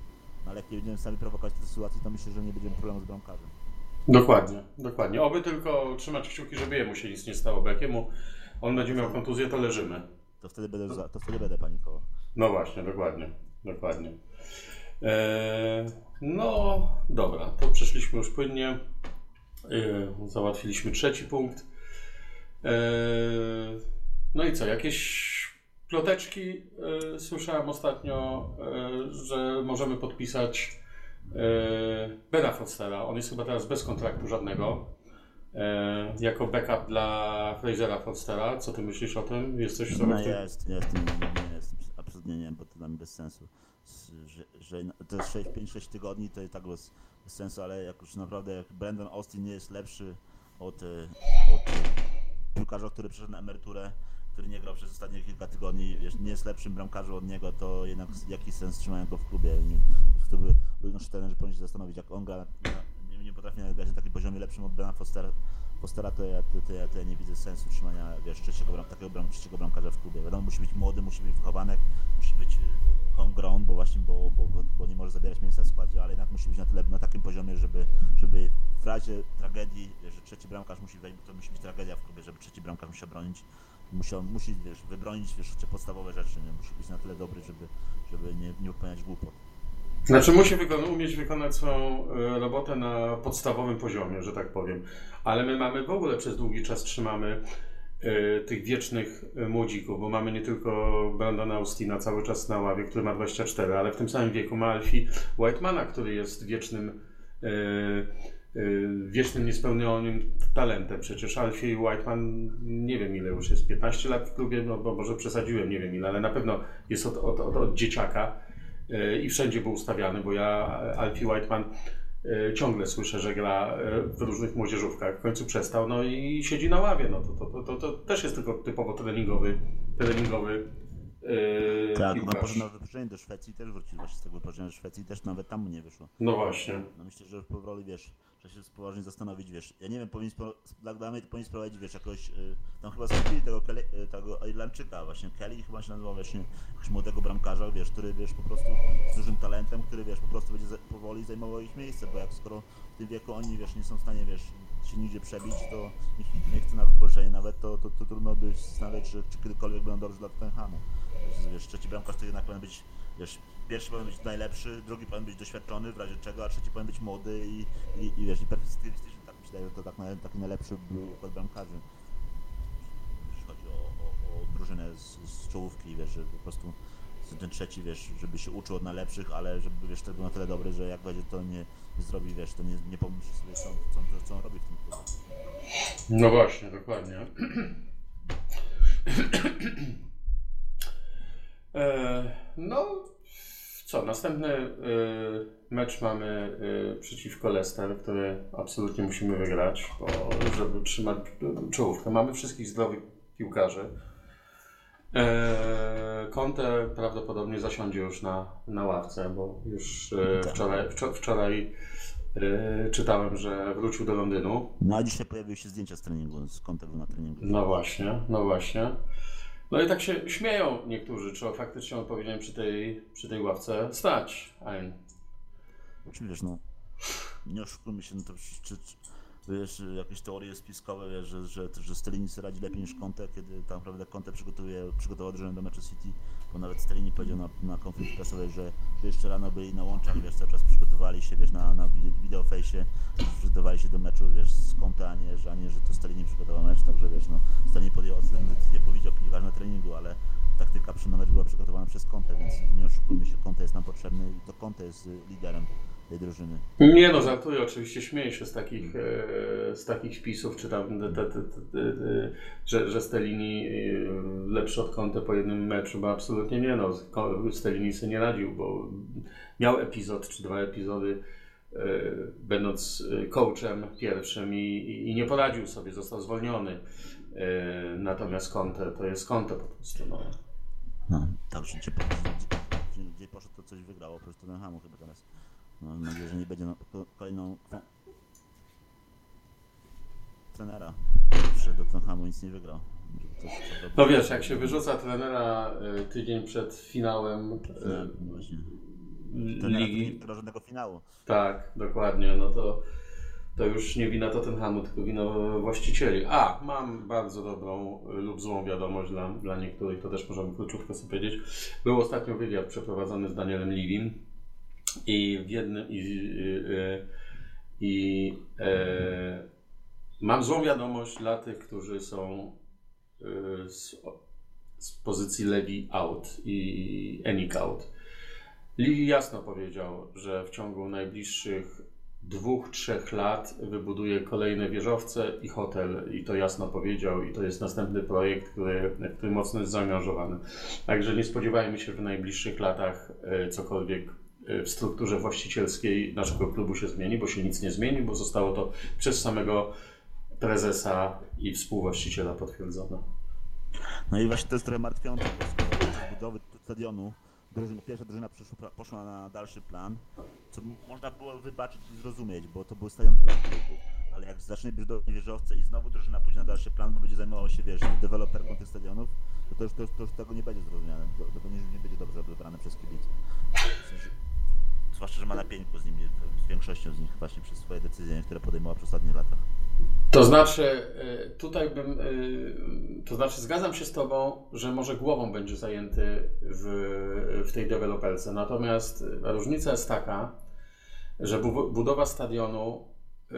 No ale jak nie będziemy sami prowokować te sytuacje, to myślę, że nie będziemy problemu z bramkarzem. Dokładnie, dokładnie. Oby tylko trzymać kciuki, żeby jemu się nic nie stało, bo jak jemu on będzie miał kontuzję, to leżymy. To wtedy będę, za- to wtedy będę panikował. No właśnie, dokładnie, dokładnie. Eee, no dobra, to przeszliśmy już płynnie. Eee, załatwiliśmy trzeci punkt. Eee, no i co, jakieś ploteczki? Eee, słyszałem ostatnio, eee, że możemy podpisać eee, Bena Fostera. On jest chyba teraz bez kontraktu żadnego. Eee, jako backup dla Frasera Fostera. Co ty myślisz o tym? Jesteś No w tym? jest, jest, nie, nie jest, absolutnie nie, bo to dla mnie bez sensu. Że, że to jest 5-6 tygodni, to i tak bez, bez sensu, ale jak już naprawdę jak Brandon Austin nie jest lepszy od, od piłkarza, który przeszedł na emeryturę, który nie grał przez ostatnie kilka tygodni, wiesz, nie jest lepszym bramkarzem od niego, to jednak jaki sens trzymają go w klubie? To by, by nasz trener powinien się zastanowić, jak on gra, nie, nie potrafi grać na takim poziomie lepszym od Brana Fostera, Fostera to, ja, to, to, ja, to ja nie widzę sensu trzymania, wiesz, trzeciego, bram, takiego bram, trzeciego bramkarza w klubie. Wiadomo, musi być młody, musi być wychowanek, musi być y, homegrown, bo właśnie, bo, bo, bo nie może zabierać miejsca w składzie, ale jednak musi być na tyle, na takim poziomie, żeby, żeby w razie tragedii, że trzeci bramkarz musi wejść, to musi być tragedia w klubie, żeby trzeci bramkarz musiał bronić, musiał, musi, wiesz, wybronić, wiesz, te podstawowe rzeczy, nie? musi być na tyle dobry, żeby, żeby nie, nie popełniać głupot. Znaczy musi umieć wykonać swoją e, robotę na podstawowym poziomie, że tak powiem. Ale my mamy w ogóle przez długi czas trzymamy y, tych wiecznych e, młodzików, bo mamy nie tylko Brandona Austina cały czas na ławie, który ma 24, ale w tym samym wieku ma Alfie Whitemana, który jest wiecznym wiecznym niespełnionym talentem. Przecież Alfie Whiteman, nie wiem ile już jest, 15 lat w klubie, no bo może przesadziłem, nie wiem ile, ale na pewno jest od, od, od, od dzieciaka E, i wszędzie był ustawiany, bo ja, Alfie Whiteman, e, ciągle słyszę, że gra w różnych młodzieżówkach. W końcu przestał, no i siedzi na ławie. No to, to, to, to też jest tylko typowo treningowy, treningowy Yy, tak, na poszedł na wypożyczenie do Szwecji też wrócił właśnie z tego wypożyczenia do Szwecji też nawet tam mu nie wyszło. No właśnie. No myślę, że powoli wiesz, trzeba się poważnie zastanowić, wiesz. Ja nie wiem, powinien to powinien sprowadzić, wiesz, jakoś yy, tam chyba skupili tego, yy, tego Irlandczyka właśnie, Kelly chyba się nazywał właśnie jakiegoś młodego bramkarza, wiesz, który wiesz po prostu z dużym talentem, który wiesz po prostu będzie za, powoli zajmował ich miejsce, bo jak skoro w tym wieku oni wiesz nie są w stanie wiesz się nigdzie przebić, to nikt nie chce na wypożyczenie nawet, to, to, to trudno by zastanawiać, czy, czy kiedykolwiek będą dobrzy dla Tottenhamu wiesz, trzeci bramkarz to jednak powinien być, wiesz, pierwszy powinien być najlepszy, drugi powinien być doświadczony w razie czego, a trzeci powinien być młody i, i, i wiesz, i perspektywistyczny, tak myślę, że to tak, taki najlepszy był układ bramkarzy. Jeśli chodzi o, o, o drużynę z, z czołówki, wiesz, że po prostu ten trzeci, wiesz, żeby się uczył od najlepszych, ale żeby, wiesz, to był na tyle dobry, że jak będzie to nie, nie zrobi, wiesz, to nie, nie pomyśli sobie, co, co, co on robi w tym klubie. No właśnie, dokładnie. [CLEARS THROAT] E, no, co, następny e, mecz mamy e, przeciwko Leicester, który absolutnie musimy wygrać, bo żeby trzymać czołówkę. Mamy wszystkich zdrowych piłkarzy. Conte prawdopodobnie zasiądzie już na, na ławce, bo już tak. wczoraj, wczoraj czytałem, że wrócił do Londynu. No a dzisiaj pojawiły się zdjęcia z treningu, z Conte na treningu. No właśnie, no właśnie. No i tak się śmieją niektórzy, czy faktycznie on powinien przy tej, przy tej ławce stać. Ein. Oczywiście, no nie oszukujmy się, no to czy, czy, wiesz, jakieś teorie spiskowe, wiesz, że, że, że Stellini sobie radzi lepiej niż Conte, kiedy tak naprawdę Conte przygotowuje, przygotował drużynę do meczu City, bo nawet Stellini powiedział na, na konferencji prasowej, że, że jeszcze rano byli na łączach, wiesz, cały czas przygotowali się, wiesz, na, na wideofejsie, przygotowali się do meczu, wiesz, z Conte, a nie, że, a nie, że to Stellini przygotował mecz, także wiesz, no, Stellini podjął decyzję, bo widział piłkarz na treningu, ale taktyka przy mecz była przygotowana przez Conte, więc nie oszukujmy się, Conte jest nam potrzebny i to Conte jest liderem tej drużyny. Nie no, żartuję, oczywiście śmieję się z takich, e, z takich wpisów, czy tam, że, że Stelini e, lepszy od Conte po jednym meczu, bo absolutnie nie no, Stelini sobie nie radził, bo miał epizod, czy dwa epizody, e, będąc coachem pierwszym i, i nie poradził sobie, został zwolniony. Natomiast Conte to jest Conte po prostu. No, no także gdzie, gdzie, gdzie poszedł to coś wygrało, po prostu Tottenhamu chyba teraz. Mam nadzieję, że nie będzie na kolejną trenera. Przyszedł do Tottenhamu nic nie wygrał. No wiesz, jak się wyrzuca trenera y, tydzień przed finałem no, właśnie. ligi. żadnego finału. Tak, dokładnie. No to, to już nie wina Tottenhamu, tylko wina właścicieli. A, mam bardzo dobrą lub złą wiadomość dla, dla niektórych, to też możemy króciutko sobie powiedzieć. Był ostatnio wywiad przeprowadzony z Danielem Livim i w jednym i, i, i e, mam złą wiadomość dla tych, którzy są e, z, z pozycji Levi out i Enik out. Levi jasno powiedział, że w ciągu najbliższych dwóch, trzech lat wybuduje kolejne wieżowce i hotel i to jasno powiedział i to jest następny projekt, który, który mocno jest zaangażowany. Także nie spodziewajmy się, w najbliższych latach e, cokolwiek w strukturze właścicielskiej naszego klubu się zmieni, bo się nic nie zmieni, bo zostało to przez samego prezesa i współwłaściciela potwierdzone. No i właśnie to jest trochę martwiące, bo budowy stadionu drużyna, pierwsza drużyna przyszła, poszła na dalszy plan, co można było wybaczyć i zrozumieć, bo to był stadion dla klubów. Ale jak zacznie budować wieżowce i znowu drużyna pójdzie na dalszy plan, bo będzie zajmował się, wiesz, deweloperką tych stadionów, to, to, już, to, już, to już tego nie będzie zrozumiane. To, to nie, nie będzie dobrze odebrane przez kibiców. Zwłaszcza, że ma na piękku z nimi, z większością z nich właśnie przez swoje decyzje, które podejmowała przez ostatnich latach. To znaczy, y, tutaj bym, y, to znaczy zgadzam się z Tobą, że może głową będzie zajęty w, w tej deweloperce. Natomiast różnica jest taka, że bu- budowa stadionu y,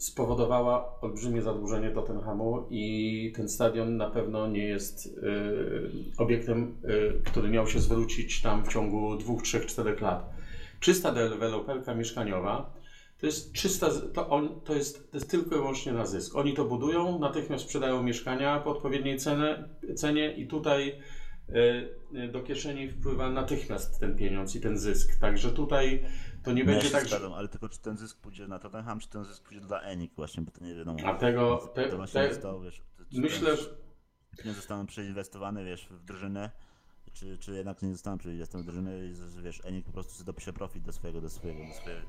spowodowała olbrzymie zadłużenie Tottenhamu i ten stadion na pewno nie jest obiektem, który miał się zwrócić tam w ciągu dwóch, trzech, czterech lat. Czysta deweloperka mieszkaniowa to jest czysta, to, on, to, jest, to jest tylko i wyłącznie na zysk. Oni to budują, natychmiast sprzedają mieszkania po odpowiedniej cenę, cenie i tutaj y, do kieszeni wpływa natychmiast ten pieniądz i ten zysk. Także tutaj to nie No ja będzie tak, że... zgadzam, ale tylko czy ten zysk pójdzie na Tottenham, czy ten zysk pójdzie dla Enik właśnie, bo to nie wiadomo. A tego, te, te, jest to, wiesz, czy myślę, że nie zostaną przeinwestowane, wiesz, w drużynę, czy, czy jednak nie zostaną przeinwestowane w drużynę i, że, wiesz, Enik po prostu sobie dopisze profit do swojego, do swojego, do swojej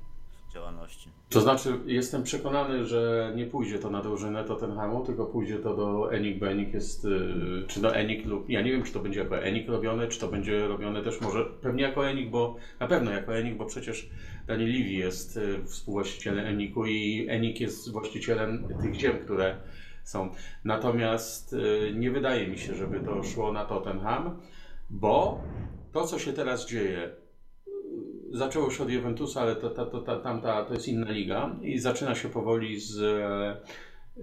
działalności. To znaczy, jestem przekonany, że nie pójdzie to na drużynę Tottenhamu, tylko pójdzie to do Enik, bo Enik jest, y, czy do Enik lub, ja nie wiem, czy to będzie jako Enik robione, czy to będzie robione też może, pewnie jako Enik, bo na pewno jako Enik, bo przecież Daniel Levy jest y, współwłaścicielem Eniku i Enik jest właścicielem tych ziem, które są. Natomiast y, nie wydaje mi się, żeby to szło na Tottenham, bo to, co się teraz dzieje, zaczęło się od Juventusa, ale to, to, to, to, tamta, to jest inna liga i zaczyna się powoli z,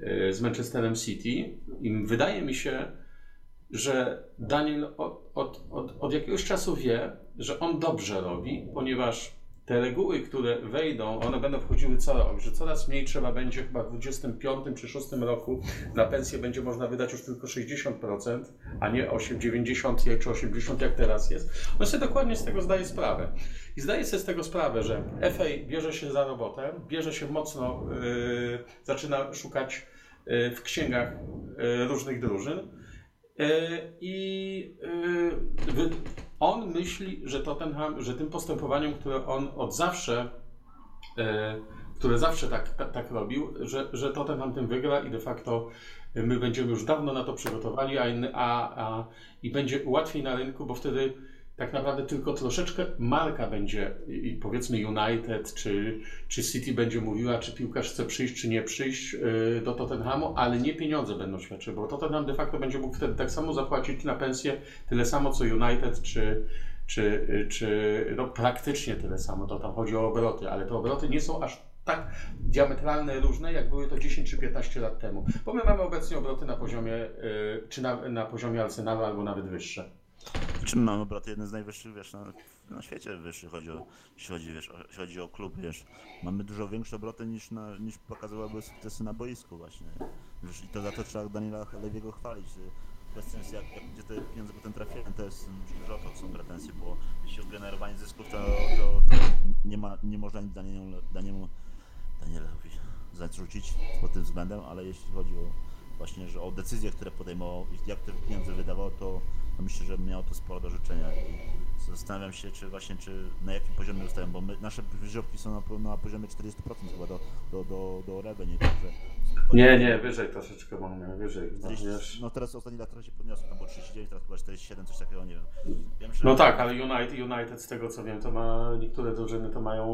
e, z Manchesterem City. I wydaje mi się, że Daniel od, od, od, od jakiegoś czasu wie, że on dobrze robi, ponieważ te reguły, które wejdą, one będą wchodziły co rok, że coraz mniej trzeba będzie chyba w 25 czy 6 roku na pensję będzie można wydać już tylko 60%, a nie 8, 90 czy 80 jak teraz jest. On sobie dokładnie z tego zdaje sprawę. I zdaje sobie z tego sprawę, że FA bierze się za robotę, bierze się mocno, yy, zaczyna szukać yy, w księgach yy, różnych drużyn. Yy, I yy, on myśli, że Tottenham, że tym postępowaniem, które on od zawsze, yy, które zawsze tak, tak, tak robił, że, że Tottenham tym wygra i de facto my będziemy już dawno na to przygotowani, a, a, a i będzie łatwiej na rynku, bo wtedy tak naprawdę tylko troszeczkę marka będzie, i powiedzmy United czy, czy City będzie mówiła, czy piłkarz chce przyjść, czy nie przyjść yy, do Tottenhamu, ale nie pieniądze będą świadczyły, bo Tottenham de facto będzie mógł wtedy tak samo zapłacić na pensję tyle samo co United, czy, czy, yy, czy no praktycznie tyle samo, to tam chodzi o obroty, ale te obroty nie są aż tak diametralne, różne, jak były to 10 czy 15 lat temu, bo my mamy obecnie obroty na poziomie, yy, czy na, na poziomie Arsenalu, albo nawet wyższe. Czym mamy obroty jeden z najwyższych, wiesz, na, na świecie wyższy chodzi o, jeśli chodzi, wiesz, o, jeśli chodzi o klub, wiesz. Mamy dużo większe obroty niż, na, niż pokazywały sukcesy na boisku właśnie. Wiesz, I to za to trzeba Daniela Lewiego chwalić. Bez sensu, jak, jak gdzie te pieniądze potem trafiają, to jest, że o to są pretensje, bo jeśli o generowanie zysków, to, to, to nie, ma, nie można nic Danielu, Daniemu, Danielowi zarzucić pod tym względem, ale jeśli chodzi o właśnie, że o decyzje, które podejmował i jak te pieniądze wydawał, to, to myślę, że miało to sporo do życzenia i zastanawiam się, czy właśnie, czy na jakim poziomie ustają, bo my, nasze wyżywki są na, na poziomie 40% chyba do, do, do, do revenue, także... Nie, nie, wyżej troszeczkę mamy, wyżej. No, 40, wiesz. no teraz ostatni lat trochę się podniosło, tam było 39, teraz chyba 47, coś takiego, nie wiem. wiem że no tak, ale United, United z tego co wiem, to ma, niektóre drużyny to mają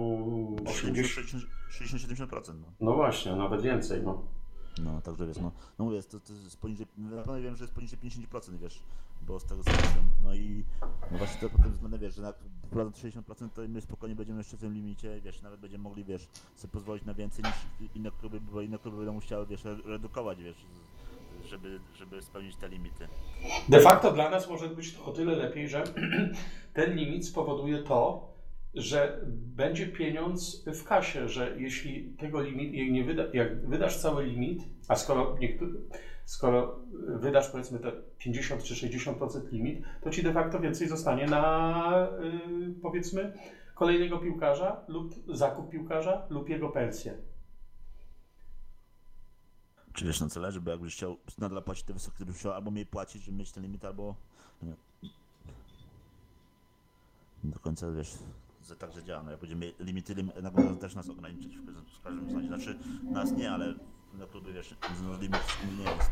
80, 60-70%, no. no właśnie, nawet więcej, no. No, także wiesz, no, no mówię, to, to jest poniżej, na pewno wiem, że jest poniżej 50%, wiesz, bo z tego co no i no właśnie to pod tym względem, wiesz, że wprowadzą 60%, to my spokojnie będziemy jeszcze w tym limicie, wiesz, nawet będziemy mogli, wiesz, sobie pozwolić na więcej niż inne kluby, bo inne kluby będą musiały, wiesz, re- redukować, wiesz, żeby, żeby spełnić te limity. De facto dla nas może być to o tyle lepiej, że [CLEARS THROAT] ten limit spowoduje to, że będzie pieniądz w kasie, że jeśli tego limit, jak nie wyda, jak wydasz cały limit, a skoro, niektóry, skoro wydasz powiedzmy te 50 czy 60% limit, to ci de facto więcej zostanie na y, powiedzmy kolejnego piłkarza lub zakup piłkarza lub jego pensję. Czy wiesz, na co leży, bo jakbyś chciał nadal płacić te wysokie, to chciał albo mniej płacić, żeby mieć ten limit, albo... do końca, wiesz, że tak, że działa. No, jak będziemy limity, lim, na pewno też nas ograniczyć w, każdym- razie. Znaczy, nas nie, ale na kluby, wiesz, no, limit nie jest.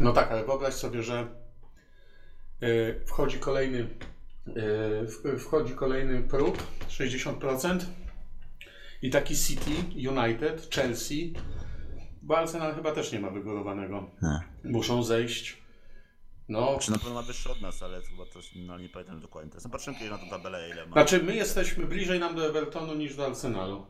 No tak, ale wyobraź sobie, że y, wchodzi kolejny y, w- wchodzi kolejny próg 60% i taki City, United, Chelsea, bo Arsenal chyba też nie ma wygórowanego. Muszą zejść. No, Czy na pewno ma wyższy od nas, ale chyba też, no nie pamiętam dokładnie. Teraz zobaczymy kiedyś na tą tabelę, ile ma. znaczy my jesteśmy bliżej nam do Evertonu niż do Arsenalu.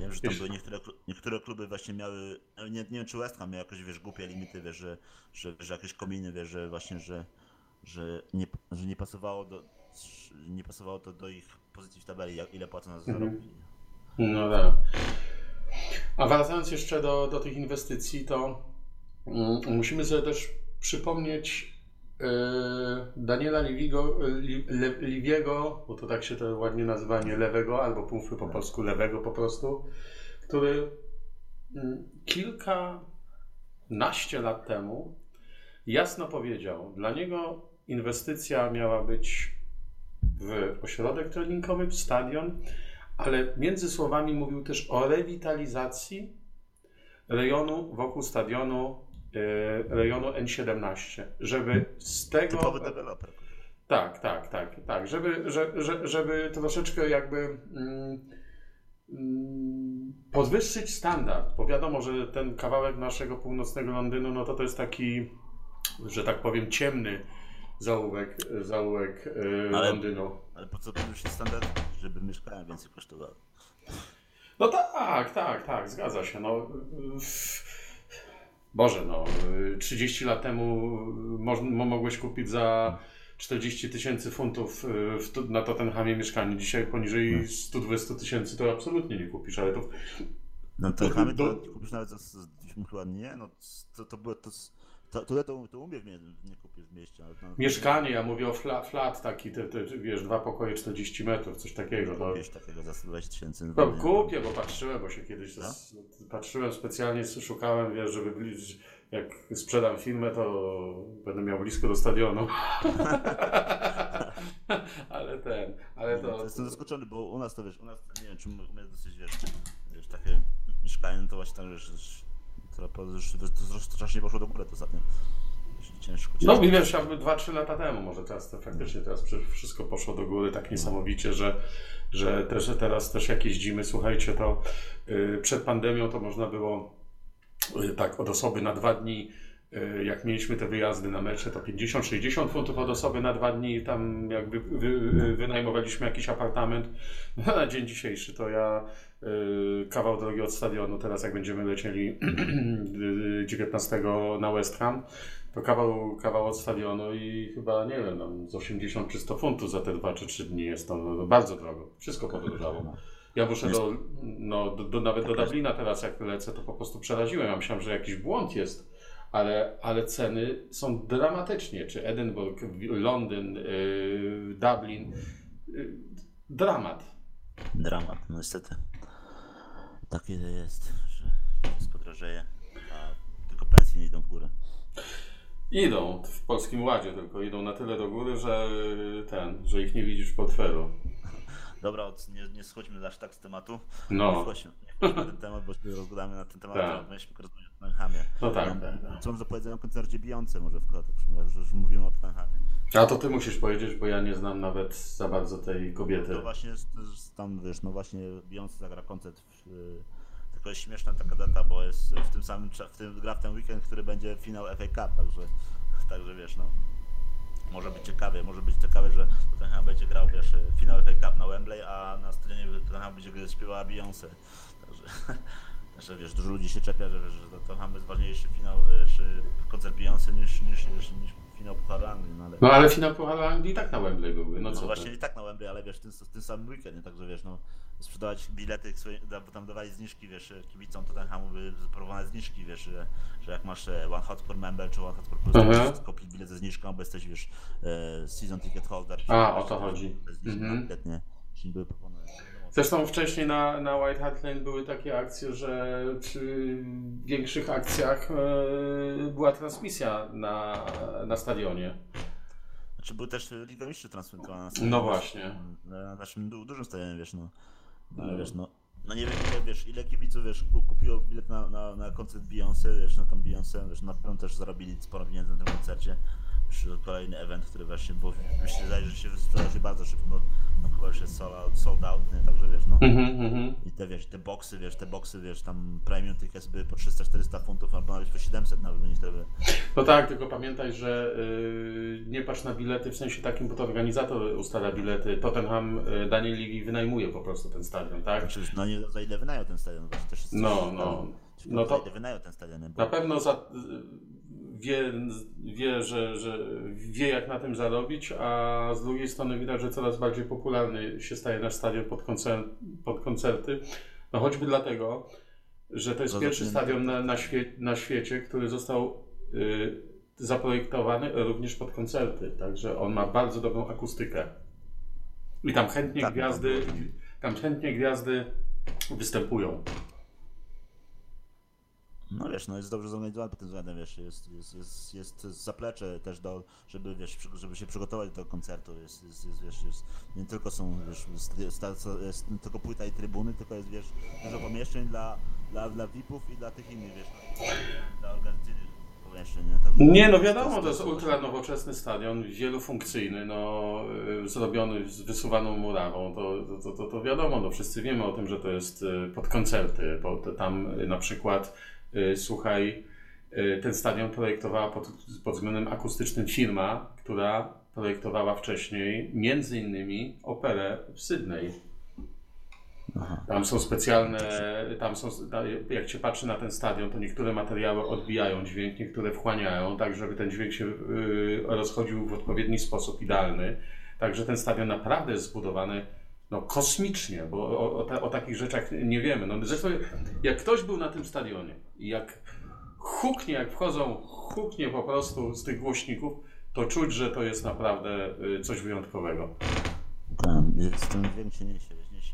Wiem, że tam były niektóre, niektóre kluby właśnie miały, nie, nie wiem czy West Ham miał jakoś, wiesz, głupie limity, wiesz, że, że, że jakieś kominy, wiesz, że właśnie, że, że, nie, że nie pasowało do, nie pasowało to do ich pozycji w tabeli, jak, ile płacą za Mhm. zarobki. No tak. A wracając jeszcze do, do tych inwestycji, to mm, musimy sobie też przypomnieć e, Daniela Livigo, Li, Le, Liviego, bo to tak się to ładnie nazywa, nie lewego, albo mówmy po polsku lewego po prostu, który mm, kilkanaście lat temu jasno powiedział, dla niego inwestycja miała być w ośrodek treningowy, w stadion, ale między słowami mówił też o rewitalizacji rejonu wokół stadionu, rejonu N17, żeby z tego... Typowy deweloper. Tak, tak, tak, tak, żeby, że, że, żeby troszeczkę jakby mm, podwyższyć standard, bo wiadomo, że ten kawałek naszego północnego Londynu, no to to jest taki, że tak powiem, ciemny zaułek, zaułek e, Ale- Londynu. Ale po co podwyższyć standard? Żeby mieszkania więcej kosztowały. No tak, tak, tak, zgadza się. No, w- Boże, no, 30 lat temu moż, mo- mogłeś kupić za 40 tysięcy funtów y, w, na Tottenhamie mieszkanie. Dzisiaj poniżej 120 tysięcy to absolutnie nie kupisz, ale to No to chamy to do- kupisz nawet za, za, chyba nie, no to, to było, to, to, to, to, to umie w mie- nie kupisz w mieście. Ale, no, mieszkanie, ja mówię o flat, flat taki, te, te, wiesz, dwa pokoje 40 metrów, coś takiego. To, Kupisz takiego za 120 tysięcy. no, kupię, bo patrzyłem, bo się kiedyś No. zas- patrzyłem specjalnie, szukałem, wiesz, żeby jak sprzedam firmę, to będę miał blisko do stadionu. [LAUGHS] ale ten, ale to... jestem zaskoczony, bo u nas to wiesz, u nas nie wiem, czy u mnie dosyć wiesz, wiesz takie mieszkanie, no to właśnie tak wiesz, to, po- strasznie poszło do góry to ostatnio. Wiesz, Ciężko, No ciężko. i wiesz, jakby 2-3 lata temu, może teraz to faktycznie teraz wszystko poszło do góry tak niesamowicie, że, że też teraz też jak jeździmy, słuchajcie, to y, przed pandemią to można było y, tak od osoby na dwa dni, jak mieliśmy te wyjazdy na mecze, to 50-60 funtów od osoby na dwa dni, tam jakby wy, wy, wynajmowaliśmy jakiś apartament. [LAUGHS] No, na dzień dzisiejszy to ja y, kawał drogi od stadionu, teraz jak będziemy lecieli [CLEARS THROAT] y, 19 na West Ham, to kawał, kawał od stadionu i chyba, nie wiem, tam z 80 czy 100 funtów za te 2 czy 3 dni jest to no, bardzo drogo. Wszystko podrożało. Ja muszę do, no, do, do, nawet do Dublina teraz jak lecę, to po prostu przeraziłem. Ja myślałem, że jakiś błąd jest, ale, ale ceny są dramatycznie. Czy Edynburg, Londyn, yy, Dublin. Yy, dramat. Dramat, no niestety. Takie jest, że wszystko drożeje, a tylko pensje nie idą w górę. Idą w polskim ładzie, tylko idą na tyle do góry, że ten, że ich nie widzisz w portfelu. Dobra, od- nie, nie schodźmy aż tak z tematu. Nie No, wchodźmy, nie wchodźmy na ten temat, bo się rozgadamy na ten temat, Tak. mieliśmy rozmawiać o Tottenhamie. no tak, No, tak. Co mam do powiedzenia o koncercie Beyoncé może w tak że już mówimy o Tottenhamie. A to ty musisz powiedzieć, bo ja nie znam nawet za bardzo tej kobiety. To właśnie jest, to jest tam, wiesz, no właśnie Beyoncé zagra koncert w, y, tylko jest śmieszna taka data, bo jest w tym samym, w tym, gra w ten weekend, który będzie finał FA Cup, także, także wiesz, no może być ciekawie, może być ciekawe, że Tottenham będzie grał, wiesz, finał FA Cup na Wembley, a na stadionie Tottenham będzie śpiewała Beyoncé, także, [LAUGHS] że wiesz, dużo ludzi się czepia, że, że Tottenham jest ważniejszy finał, wiesz, koncert Beyoncé niż, niż, niż, niż finał Pucharu Anglii, no ale... No ale finał Pucharu Anglii i tak na Wembley byłby, no No, co właśnie i tak na Wembley, ale wiesz, w tym samym weekend, nie? także wiesz, no sprzedawać bilety, bo tam dawali zniżki, wiesz, kibicom Tottenhamu by zaproponowane zniżki, wiesz, że, że jak masz e, One Hotspur Member czy One Hotspur Plus, to możesz kupić bilet ze zniżką, bo jesteś, wiesz, e, season ticket holder. A, o to chodzi. Zniżki na bilet, nie? Czy nie były proponowane. Zresztą wcześniej na, na White Hart Lane były takie akcje, że przy większych akcjach e, była transmisja na, na stadionie. Znaczy był też Liga Mistrzów transmitowana na No właśnie. Na naszym du- dużym stadionie, wiesz, no. No, ale wiesz, no. No nie wiem, ile, wiesz, ile kibiców, wiesz, ku- kupiło bilet na, na, na koncert Beyoncé, wiesz, no tam Beyoncé, wiesz, na pewno też zarobili sporo pieniędzy na tym koncercie. Kolejny event, który właśnie, bo myślę, że się się bardzo szybko, no chyba już jest sold out, nie? także wiesz, no. Mhm, mhm. I te, wiesz, te boksy, wiesz, te boksy, wiesz, tam premium tickets były po 300-400 funtów, albo nawet po 700 nawet niektóre były. No tak, tylko pamiętaj, że y, nie patrz na bilety w sensie takim, bo to organizator ustala bilety. Tottenham y, Daniel Levy wynajmuje po prostu ten stadion, tak? Znaczy, no nie za ile wynają ten stadion, właśnie też jest No, coś- no. Ciekawe, No to- wynają ten stadion, bo... Na pewno za, wie, wie że, że wie jak na tym zarobić, a z drugiej strony widać, że coraz bardziej popularny się staje nasz stadion pod, koncer pod koncerty. No choćby dlatego, że to jest No, pierwszy stadion na, na, świe na świecie, który został y, zaprojektowany również pod koncerty. Także on ma bardzo dobrą akustykę. I tam chętnie Tak, gwiazdy, tam chętnie gwiazdy występują. No wiesz, no jest dobrze zorganizowany pod tym względem, wiesz, jest, jest, jest, jest zaplecze też do, żeby, wiesz, żeby się przygotować do koncertu, jest, jest, jest wiesz, jest, nie tylko są, wiesz, jest, jest, tylko płyta i trybuny, tylko jest, wiesz, dużo pomieszczeń dla, dla, dla VIP-ów i dla tych innych, wiesz, dla pomieszczeń, nie? Nie, no wiadomo, to jest ultra nowoczesny stadion, wielofunkcyjny, no, y, zrobiony z wysuwaną murawą, to, to, to, to wiadomo, no, wszyscy wiemy o tym, że to jest y, pod koncerty, bo tam y, na przykład, słuchaj, y, ten stadion projektowała pod, pod względem akustycznym firma, która projektowała wcześniej między innymi operę w Sydney. Aha. Tam są specjalne, tam są, jak się patrzy na ten stadion, to niektóre materiały odbijają dźwięk, niektóre wchłaniają, tak żeby ten dźwięk się y, rozchodził w odpowiedni sposób idealny. Także ten stadion naprawdę jest zbudowany no, kosmicznie, bo o, o, ta, o takich rzeczach nie wiemy. No, zresztą jak ktoś był na tym stadionie i jak huknie, jak wchodzą, huknie po prostu z tych głośników, to czuć, że to jest naprawdę y, coś wyjątkowego. Tam, jest ten dźwięk się niesie, niesie.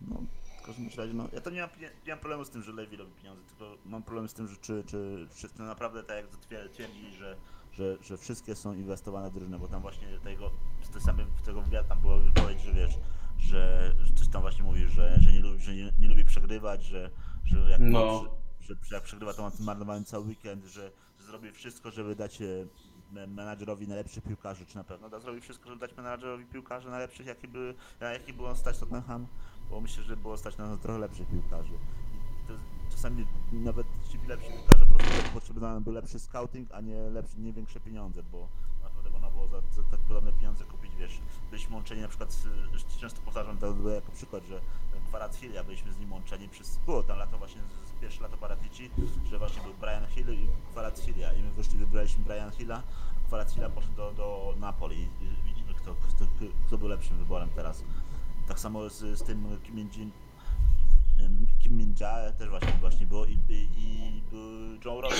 No, w każdym razie, no, ja to nie mam, nie, nie mam problemu z tym, że Lewi robi pieniądze, tylko mam problem z tym, że czy, czy wszyscy naprawdę tak jak twierdzi, że, że, że wszystkie są inwestowane w drużynę, bo tam właśnie tego, z tej samej, tego wywiadu tam była wypowiedź, że wiesz, że, że coś tam właśnie mówisz, że, że, nie, lubi, że nie, nie lubi przegrywać, że, że jak, No. że, że jak przegrywa to ma cały weekend, że, że zrobi wszystko, żeby dać e, me- menadżerowi najlepszych piłkarzy, czy na pewno da zrobi wszystko, żeby dać menadżerowi piłkarzy najlepszych, jaki by, jaki było stać Tottenham, bo myślę, że było stać na trochę lepszych piłkarzy. To, czasami nawet ci lepsi piłkarze po prostu potrzebny był lepszy scouting, a nie lepszy, nie większe pieniądze, bo naprawdę można było za, za tak podobne pieniądze kupić, wiesz, byliśmy łączeni na przykład, często powtarzam to jako przykład, że Kvaratskhelia byliśmy z nim łączeni przez, było tam lato właśnie, z, z pierwsze lato Paratici, że właśnie był Brian Hill i Kvaratskhelia i my wyszli, wybraliśmy Brian Hilla, a Kvaratskhelia poszedł do, do Napoli i, widzimy kto, kto, kto był lepszym wyborem teraz. Tak samo z, z tym Kim Min-jin, Kim Min-ja też właśnie, właśnie było i, i, i był Joe Rogan.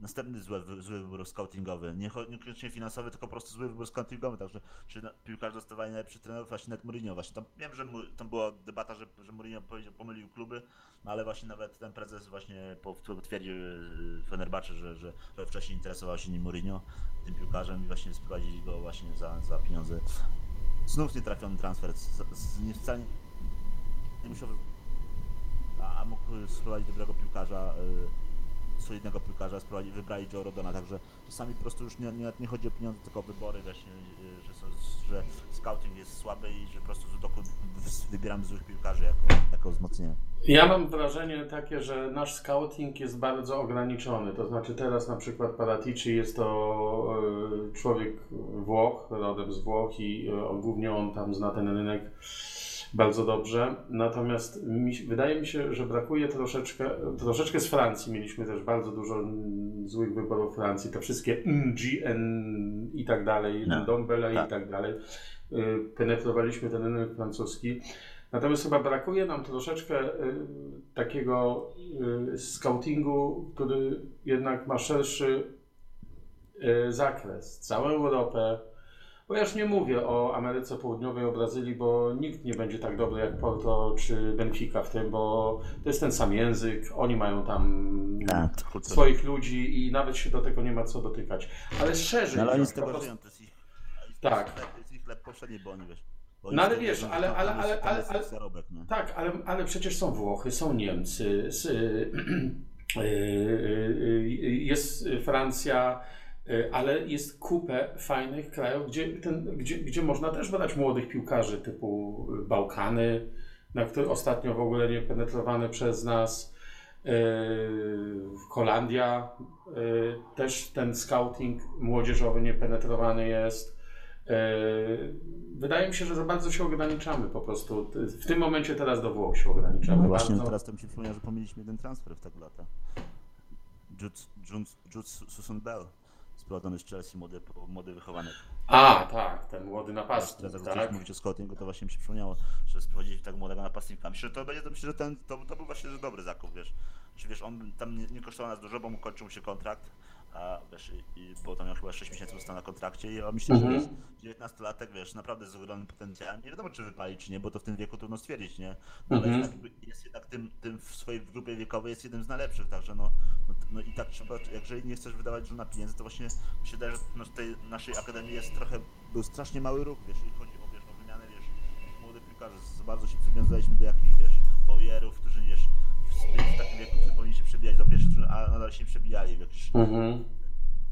Następny zły, zły wybór scoutingowy. Nie, niekoniecznie finansowy, tylko po prostu zły wybór scoutingowy. Także czy na- piłkarze dostawali najlepszych trenerów, właśnie nawet Mourinho. Właśnie tam wiem, że mu, tam była debata, że, że Mourinho pomylił kluby, no ale właśnie nawet ten prezes właśnie po- potwierdził yy, Fenerbahce, że, że, że wcześniej interesował się nim Mourinho, tym piłkarzem i właśnie sprowadzili go właśnie za, za pieniądze. Znów nietrafiony transfer, z, z, nie wcale nie musiał a, a mógł sprowadzić dobrego piłkarza, y, solidnego piłkarza, wybrali Joe Rodona, także czasami po prostu już nie, nie, nie chodzi o pieniądze, tylko o wybory właśnie, y, że, są, że scouting jest słaby i że po prostu z wybieramy złych piłkarzy jako, jako wzmocnienie. Ja mam wrażenie takie, że nasz scouting jest bardzo ograniczony. To znaczy teraz na przykład Paratici jest to e, człowiek Włoch, rodem z Włoch i e, głównie on tam zna ten rynek bardzo dobrze. Natomiast mi, wydaje mi się, że brakuje troszeczkę, troszeczkę z Francji. Mieliśmy też bardzo dużo złych wyborów Francji. Te wszystkie NGN i tak dalej, No, Dombele tak. i tak dalej. Y, Penetrowaliśmy ten rynek francuski. Natomiast chyba brakuje nam troszeczkę y, takiego y, scoutingu, który jednak ma szerszy zakres. Całą Europę, Bo ja już nie mówię o Ameryce Południowej, o Brazylii, bo nikt nie będzie tak dobry jak Porto czy Benfica w tym, bo to jest ten sam język, oni mają tam Tak, swoich ludzi i nawet się do tego nie ma co dotykać. Ale szerzej. No, ale oni z tego żyją, to jest ich, Tak. To jest ich chleb powszedni, bo oni wiesz. No ale wiesz, ale- ale- ale- ale-? Tak, ale, ale przecież są Włochy, są Niemcy, y, y, y, jest Francja, ale jest kupę fajnych krajów, gdzie, ten, gdzie, gdzie można też badać młodych piłkarzy typu Bałkany, na które ostatnio w ogóle nie penetrowane przez nas. y, Holandia, też ten scouting młodzieżowy niepenetrowany jest. Wydaje mi się, że za bardzo się ograniczamy po prostu. W tym momencie teraz do Włoch się ograniczamy. No właśnie, teraz to mi się przypomniał, że pomyliśmy jeden transfer w tego lata. Jude, Jude, Jude Susan Bell, sprowadzony z Chelsea, młody, młody wychowanek. A, tak, ten młody Teraz napastnik, jak tak? mówić o scoutingu, to właśnie mi się przypomniało, że sprowadzili tak młodego napastnika. Myślę, że to będzie, myślę, że ten, to, to był właśnie dobry zakup, wiesz. Czy wiesz, on tam nie, nie kosztował nas dużo, bo mu kończył się kontrakt, a wiesz, i, i, bo tam miał chyba 6 miesięcy został na kontrakcie i ja myślę, Mhm. że wiesz, 19-latek, wiesz, naprawdę z ogromnym potencjałem. Nie wiadomo, czy wypali, czy nie, bo to w tym wieku trudno stwierdzić, nie? No, ale Mhm. jednak jakby jest jednak tym, tym w swojej grupie wiekowej jest jednym z najlepszych, także no, no, no i tak trzeba, jeżeli nie chcesz wydawać dużo na pieniędzy, to właśnie mi się wydaje, że no, w tej naszej akademii jest trochę, był strasznie mały ruch, wiesz, jeśli chodzi o, wiesz, o wymianę, wiesz, młodych piłkarzy, bardzo się przywiązaliśmy do jakichś, wiesz, bowierów, którzy, wiesz, w, w takim wieku, którzy powinni się przebijać do pierwszej drużyny, a nadal się nie przebijali jakiś Mhm.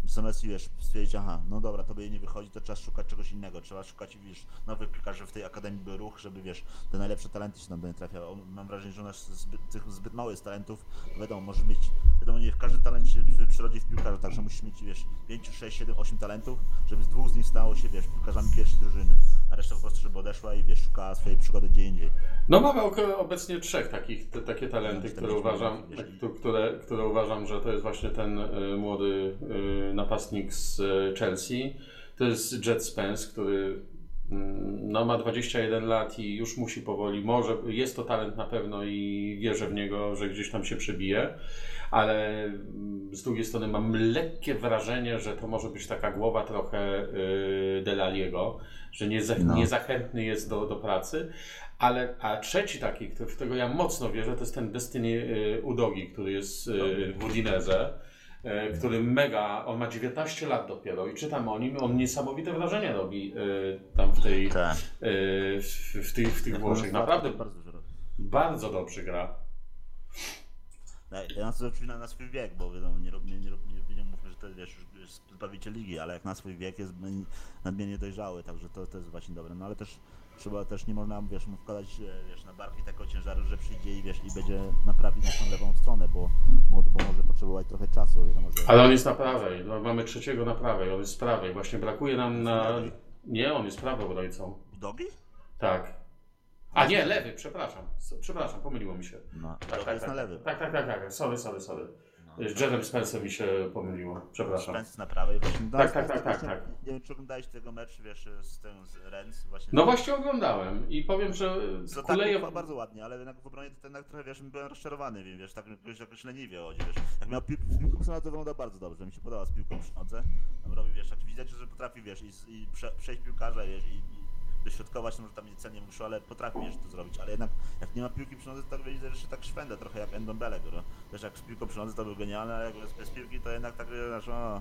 Zamiast wiesz, stwierdzić, aha, no dobra, tobie nie wychodzi, to trzeba szukać czegoś innego. Trzeba szukać wiesz, nowych piłkarzy w tej akademii był ruch, żeby wiesz, te najlepsze talenty się do nie trafiały. Mam wrażenie, że u nas zbyt, tych zbyt mało jest talentów. Wiadomo, może mieć, wiadomo, nie w każdym talencie się przy- przyrodzi w piłkarzu, także musisz mieć wiesz, 5, 6, 7, 8 talentów, żeby z dwóch z nich stało się, wiesz, piłkarzami pierwszej drużyny. A reszta po prostu, żeby odeszła i wiesz, szukała swojej przygody gdzie indziej. No mamy obecnie trzech takich, te, takie talenty, Tak, które uważam, które, które uważam, że to jest właśnie ten y, młody y, napastnik z y, Chelsea. To jest Jet Spence, który mm, no, ma 21 lat i już musi powoli, może, jest to talent na pewno i wierzę w niego, że gdzieś tam się przebije, ale mm, z drugiej strony mam lekkie wrażenie, że to może być taka głowa trochę Delaliego, że nie, za, No. niezachętny jest do, do pracy, ale a trzeci taki, w którego ja mocno wierzę, to jest ten Destiny y, Udogi, który jest y, w Udinese, y, który mega, on ma 19 lat dopiero i czytam o nim, on niesamowite wrażenie robi y, tam w tej, Tak. y, w, w, tych, w tych Włoszech. Naprawdę bardzo dużo robi. bardzo dobrze gra. Ja na to oczywiście na, na swój wiek, bo wiadomo, nie, rob- nie, nie, rob- nie, nie mówmy, że to wiesz, już jest zbawiciel ligi, ale jak na swój wiek jest nadmiernie dojrzały, także to, to jest właśnie dobre. No ale też trzeba też nie można wiesz, mu wkładać wiesz, na barki takiego ciężaru, że przyjdzie i wiesz i będzie naprawić naszą lewą stronę, bo, bo, bo może potrzebować trochę czasu. Wiadomo, że... Ale on jest na prawej, no, mamy trzeciego na prawej, on jest z prawej. Właśnie brakuje nam na... Nie, on jest prawobrońcą. Dogi? Tak. A nie, lewy, przepraszam. Przepraszam, pomyliło mi się. No, Tak, tak, jest tak, na lewy. Tak, tak, tak, tak. Sorry, sorry, sorry. Z Jedem Spencer mi się pomyliło. Przepraszam. Spence na prawej właśnie. No, Tak, Spence tak, tak, właśnie- tak, Nie wiem, czy oglądałeś tego meczu, wiesz, z tym z Rennes właśnie. No właśnie oglądałem i powiem, że To tak kuleje... chyba bardzo ładnie, ale jednak w obronie to jednak trochę, wiesz, byłem rozczarowany, wiem, wiesz, tak jakoś, jakoś leniwie chodzi, wiesz. Jak miał piłkę przy nodze, wyglądał bardzo dobrze, mi się podoba z piłką przy nodze. Tam robi, wiesz, tak widać, że potrafi, wiesz, i, i prze, przejść piłkarza, wiesz, i, i dośrodkować, no, może tam nie celnie wyszło, ale potrafi, wiesz, to zrobić. Ale jednak, jak nie ma piłki przy nodze, to widzę, że się tak szwenda trochę jak Endombele, no. Wiesz, jak z piłką przy nodze to był genialny, ale jak bez, bez piłki, to jednak tak, wiesz, o,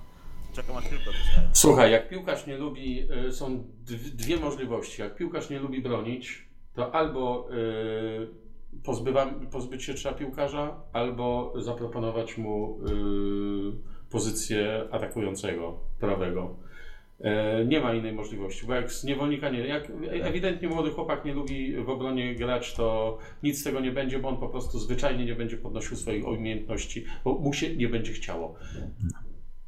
czekam aż piłkę. Słuchaj, jak piłkarz nie lubi, y, są dw- dwie możliwości. Jak piłkarz nie lubi bronić, to albo y, pozbywam, pozbyć się trzeba piłkarza, albo zaproponować mu y, pozycję atakującego prawego. E, Nie ma innej możliwości, bo jak z niewolnika nie, jak ewidentnie młody chłopak nie lubi w obronie grać, to nic z tego nie będzie, bo on po prostu zwyczajnie nie będzie podnosił swoich umiejętności, bo mu się nie będzie chciało.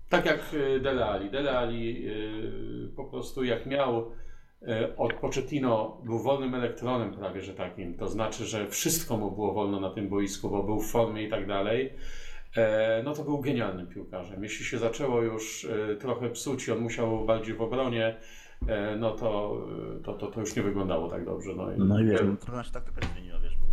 Tak jak y, Dele Alli. Dele Alli y, po prostu jak miał od Pochettino był wolnym elektronem prawie, że takim. To znaczy, że wszystko mu było wolno na tym boisku, bo był w formie i tak dalej. E, No to był genialnym piłkarzem. Jeśli się zaczęło już y, trochę psuć i on musiał bardziej w obronie, e, no to, to, to, to już nie wyglądało tak dobrze. No i, No i wiesz, no, trochę nasza taktyka zmieniła, wiesz, bo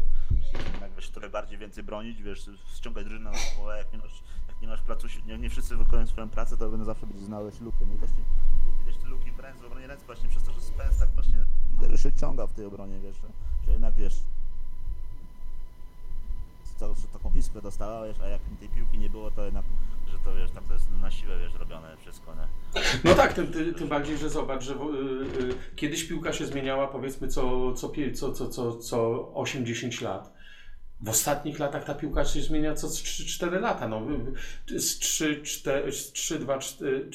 wiesz, trochę bardziej więcej bronić, wiesz, ściągać drużynę na spole, jak nie masz, jak nie masz pracy, nie, nie wszyscy wykonują swoją pracę, to będą zawsze będzie znałeś lukę, no i właśnie widać tę luki w ręce, w obronie ręce właśnie przez to, że Spence tak właśnie widać, że się ciąga w tej obronie, wiesz, że, że jednak wiesz, to, że iskrę dostała, wiesz, a jak tej piłki nie było, to jednak, że to wiesz, tak to jest na siłę, wiesz, robione wszystko, nie? No tak, tym, tym, tym bardziej, że zobacz, że w, y, y, kiedyś piłka się zmieniała powiedzmy co, co, co, co, co, co 8-10 lat. W ostatnich latach ta piłka się zmienia co 3-4 lata. No, z 3, 4, z 3, 2, 4,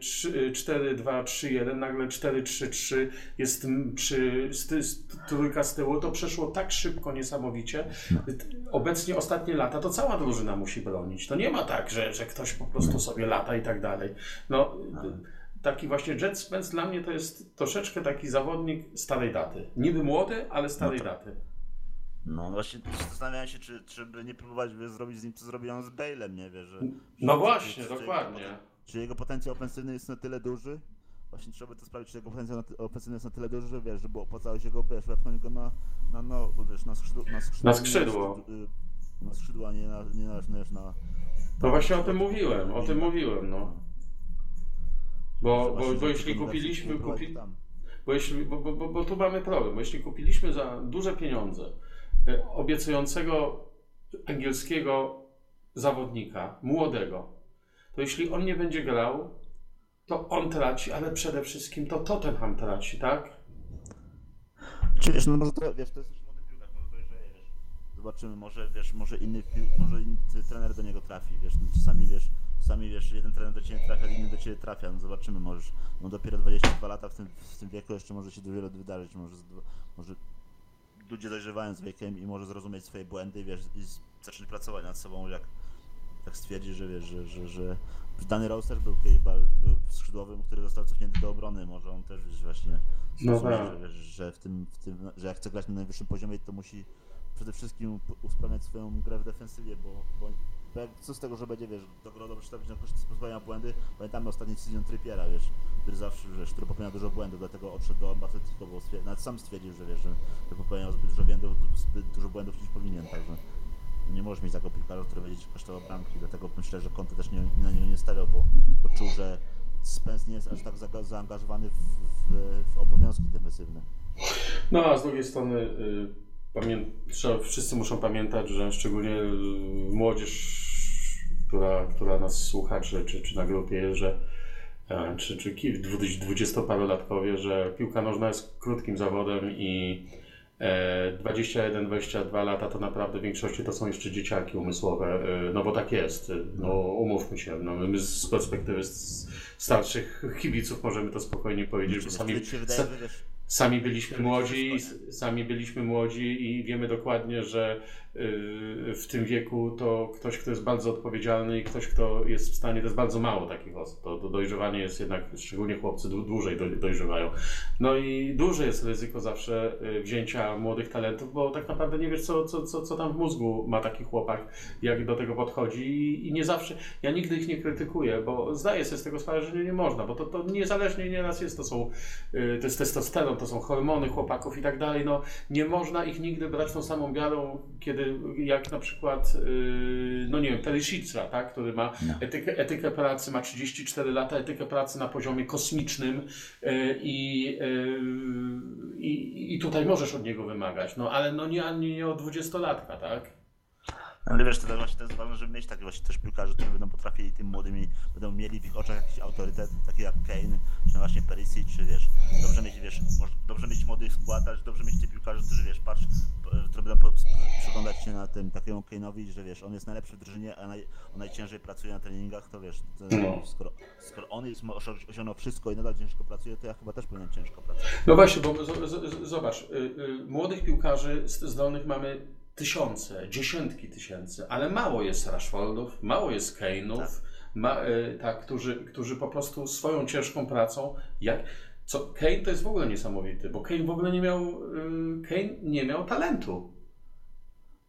3, 4, 2, 3, 1, nagle 4, 3, 3 jest przy z, z, trójka z tyłu. To przeszło tak szybko, niesamowicie. Obecnie ostatnie lata to cała drużyna musi bronić. To nie ma tak, że, że ktoś po prostu sobie lata i tak dalej. No, taki właśnie Jet Spence dla mnie to jest troszeczkę taki zawodnik starej daty. Niby młody, ale starej No daty. No właśnie zastanawiałem się, czy, czy by nie próbować wiesz, zrobić z nim, co zrobiono z Bale'em, nie wiesz, że... No właśnie, czy- czy- dokładnie. Czy jego potencjał ofensywny jest na tyle duży? Właśnie trzeba by to sprawdzić, czy jego potencjał ofensywny jest na tyle duży, że wiesz, żeby opłacało się go, wiesz, wepchnąć go na, na, no, wiesz, na skrzydło. Na skrzydło, Na skrzydło. Nie, na, na skrzydło, a nie na, nie na, wiesz, na... No właśnie o tym mówiłem, o tym mówiłem, no. Bo, że bo, bo jeśli kupiliśmy, kupi, bo, jeśli, bo, bo, bo, bo tu mamy problem, bo jeśli kupiliśmy za duże pieniądze obiecującego angielskiego zawodnika, młodego, to jeśli on nie będzie grał, to on traci, ale przede wszystkim to Tottenham traci, tak? Czy wiesz, no może to, wiesz, to jest już młody piłkarz, może dojrzeje, wiesz. Zobaczymy, może, wiesz, może inny może inny trener do niego trafi, wiesz, no, czasami, wiesz, czasami, wiesz, jeden trener do ciebie trafia, inny do ciebie trafia, no zobaczymy, możesz, no dopiero 22 lata w tym, w tym wieku jeszcze może się wiele wydarzyć, może, może ludzie dojrzewają z wiekiem i może zrozumieć swoje błędy, wiesz, i zacząć pracować nad sobą, jak tak stwierdzi, że wiesz, że, że, że Dany Rose też był, był skrzydłowym, który został cofnięty do obrony, może on też wiesz, właśnie No zrozumie, tak. że, wiesz, że w tym, w tym, że jak chce grać na najwyższym poziomie, to musi przede wszystkim usprawniać swoją grę w defensywie, bo, bo co z tego, że będzie, wiesz, dobro dobrze stawić na koszty pozwolenia błędy, pamiętamy ostatni sezon Trippiera, wiesz, który zawsze, wiesz, który popełniał dużo błędów, dlatego odszedł do Atletico, bo nawet sam stwierdził, że wiesz, że, popełniał zbyt dużo błędów, zbyt dużo błędów niż powinien, także nie możesz mieć takiego piłkarza, który będzie kosztował bramki, dlatego myślę, że Conte też nie, na niego nie stawiał, bo, bo czuł, że Spence nie jest aż tak zaangażowany w, w, w obowiązki defensywne. No a z drugiej strony y, pamię- trzeba, wszyscy muszą pamiętać, że szczególnie y, młodzież, która, która nas słucha, czy, czy, czy na grupie jest, że czy, czy ki- dwu- dwudziestoparolatkowie, że piłka nożna jest krótkim zawodem i e, 21-22 lata to naprawdę w większości to są jeszcze dzieciaki umysłowe, e, no bo tak jest, e, no umówmy się, no my z perspektywy starszych kibiców możemy to spokojnie powiedzieć, bo sami, Sami byliśmy młodzi, sami byliśmy młodzi i wiemy dokładnie, że w tym wieku to ktoś, kto jest bardzo odpowiedzialny i ktoś, kto jest w stanie, to jest bardzo mało takich osób. To, to dojrzewanie jest jednak, szczególnie chłopcy dłu- dłużej doj- dojrzewają. No i duże jest ryzyko zawsze y, wzięcia młodych talentów, bo tak naprawdę nie wiesz, co, co, co, co tam w mózgu ma taki chłopak, jak do tego podchodzi i, i nie zawsze, ja nigdy ich nie krytykuję, bo zdaję sobie z tego sprawę, że nie, nie można, bo to, to niezależnie nieraz jest, to są y, to jest testosteron, to są hormony chłopaków i tak dalej, no nie można ich nigdy brać tą samą miarą, kiedy jak na przykład, y, no nie wiem, Perisica, tak, który ma No. etykę, etykę pracy, ma 34 lata, etykę pracy na poziomie kosmicznym y, i, y, i, i tutaj możesz od niego wymagać, no ale no nie, nie, od dwudziestolatka, tak? Ale wiesz, to też właśnie to jest ważne, żeby mieć takich właśnie też piłkarzy, którzy będą potrafili tym młodymi, będą mieli w ich oczach jakiś autorytet, taki jak Kane, czy właśnie Perisic, czy wiesz, dobrze mieć, wiesz, dobrze mieć młody skład, ale dobrze mieć tych piłkarzy, którzy, wiesz, patrz, którzy będą przyglądać się na tym takiemu Kane'owi, że wiesz, on jest najlepszy w drużynie, a naj, on najciężej pracuje na treningach, to wiesz, to, No. skoro, skoro on jest, osiągnął wszystko i nadal ciężko pracuje, to ja chyba też powinienem ciężko pracować. No właśnie, bo z, z, z, zobacz, y, y, młodych piłkarzy zdolnych mamy tysiące, dziesiątki tysięcy, ale mało jest Rashfordów, mało jest Kane'ów, Tak. ma, y, tak, którzy, którzy po prostu swoją ciężką pracą, jak, co, Kane to jest w ogóle niesamowity, bo Kane w ogóle nie miał, y, Kane nie miał talentu.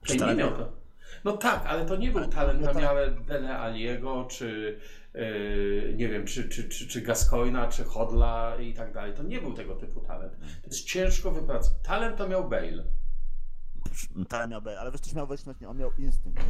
Kane nie miał to. No tak, ale to nie był Ale- talent no na tak. miarę Dele Aliego, czy yy, nie wiem, czy, czy, czy, czy Gascoina, czy Hodla i tak dalej. To nie był tego typu talent. To jest ciężko wypracowany. Talent to miał Bale. Tyle miał, ale wiesz, też miał no, on miał instynkt?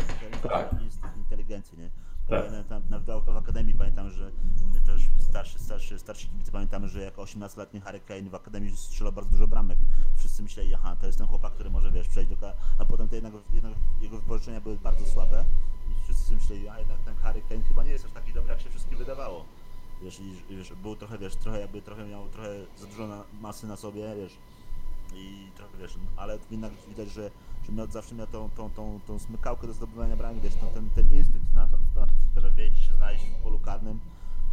Tak. instynkt inteligencji, nie? Tak. Tam, nawet w Akademii pamiętam, że my też starszy, starszy, starsi kibice pamiętamy, że jako 18-letni Harry Kane w Akademii strzelał bardzo dużo bramek. Wszyscy myśleli, aha, to jest ten chłopak, który może, wiesz, przejść do... A potem te jednak, jednak jego wypożyczenia były bardzo słabe i wszyscy sobie myśleli, a jednak ten Harry Kane chyba nie jest aż taki dobry, jak się wszystkim wydawało. Wiesz, i, wiesz, był trochę, wiesz, trochę jakby, trochę miał trochę za dużo na, masy na sobie, wiesz, i trochę wiesz, ale jednak widać, że, że miał, zawsze miał tą, tą, tą, tą smykałkę do zdobywania bramek, wiesz, ten, ten, ten instynkt na, na że wie, gdzie się znaleźć w polu karnym,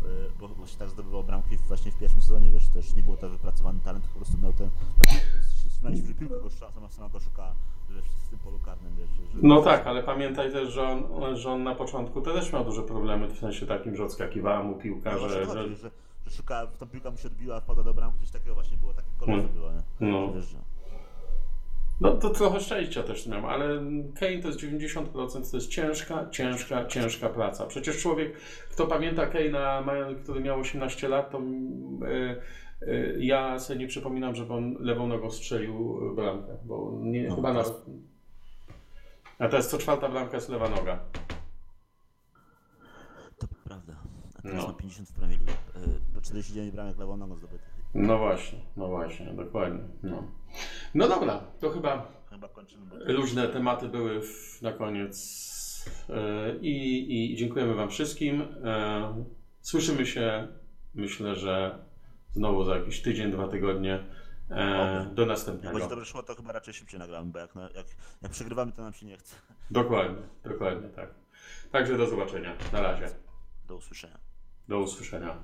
yy, bo właśnie tak zdobywał bramki właśnie w pierwszym sezonie, wiesz, też nie było to wypracowany talent, po prostu miał ten, trzymaliśmy, że piłka go sama, sama go szuka, wiesz, w tym polu karnym, wiesz, że, No tak, ale pamiętaj też, że on, że on na początku to też miał duże problemy, w sensie takim, że odskakiwała mu piłka, no, że, że, że szuka, ta piłka mu się odbiła, wpada do bramki, coś takiego właśnie było, takie kolor Mm. było, nie? no, wiesz, że, no to trochę szczęścia też miał, ale Kane to jest 90%, to jest ciężka, ciężka, ciężka praca. Przecież człowiek, kto pamięta Kane'a, który miał 18 lat, to y, y, ja sobie nie przypominam, żeby on lewą nogą strzelił bramkę, bo nie, No, chyba to nawet... A teraz co czwarta bramka jest lewa noga. To prawda. Teraz No. ma 50 w Premier League. Po 49 bramek lewą nogą zdobytych. No właśnie, no właśnie, dokładnie. No, no dobra, to chyba Chyba kończymy. Bo... luźne tematy były w, na koniec. E, I, I dziękujemy Wam wszystkim. E, Słyszymy się, myślę, że znowu za jakiś tydzień, dwa tygodnie. E, Oby. Do Jak następnego. będzie dobrze szło, to chyba raczej szybciej nagramy, bo jak, jak, jak przegrywamy, to nam się nie chce. Dokładnie, dokładnie tak. Także do zobaczenia. Na razie. Do usłyszenia. Do usłyszenia.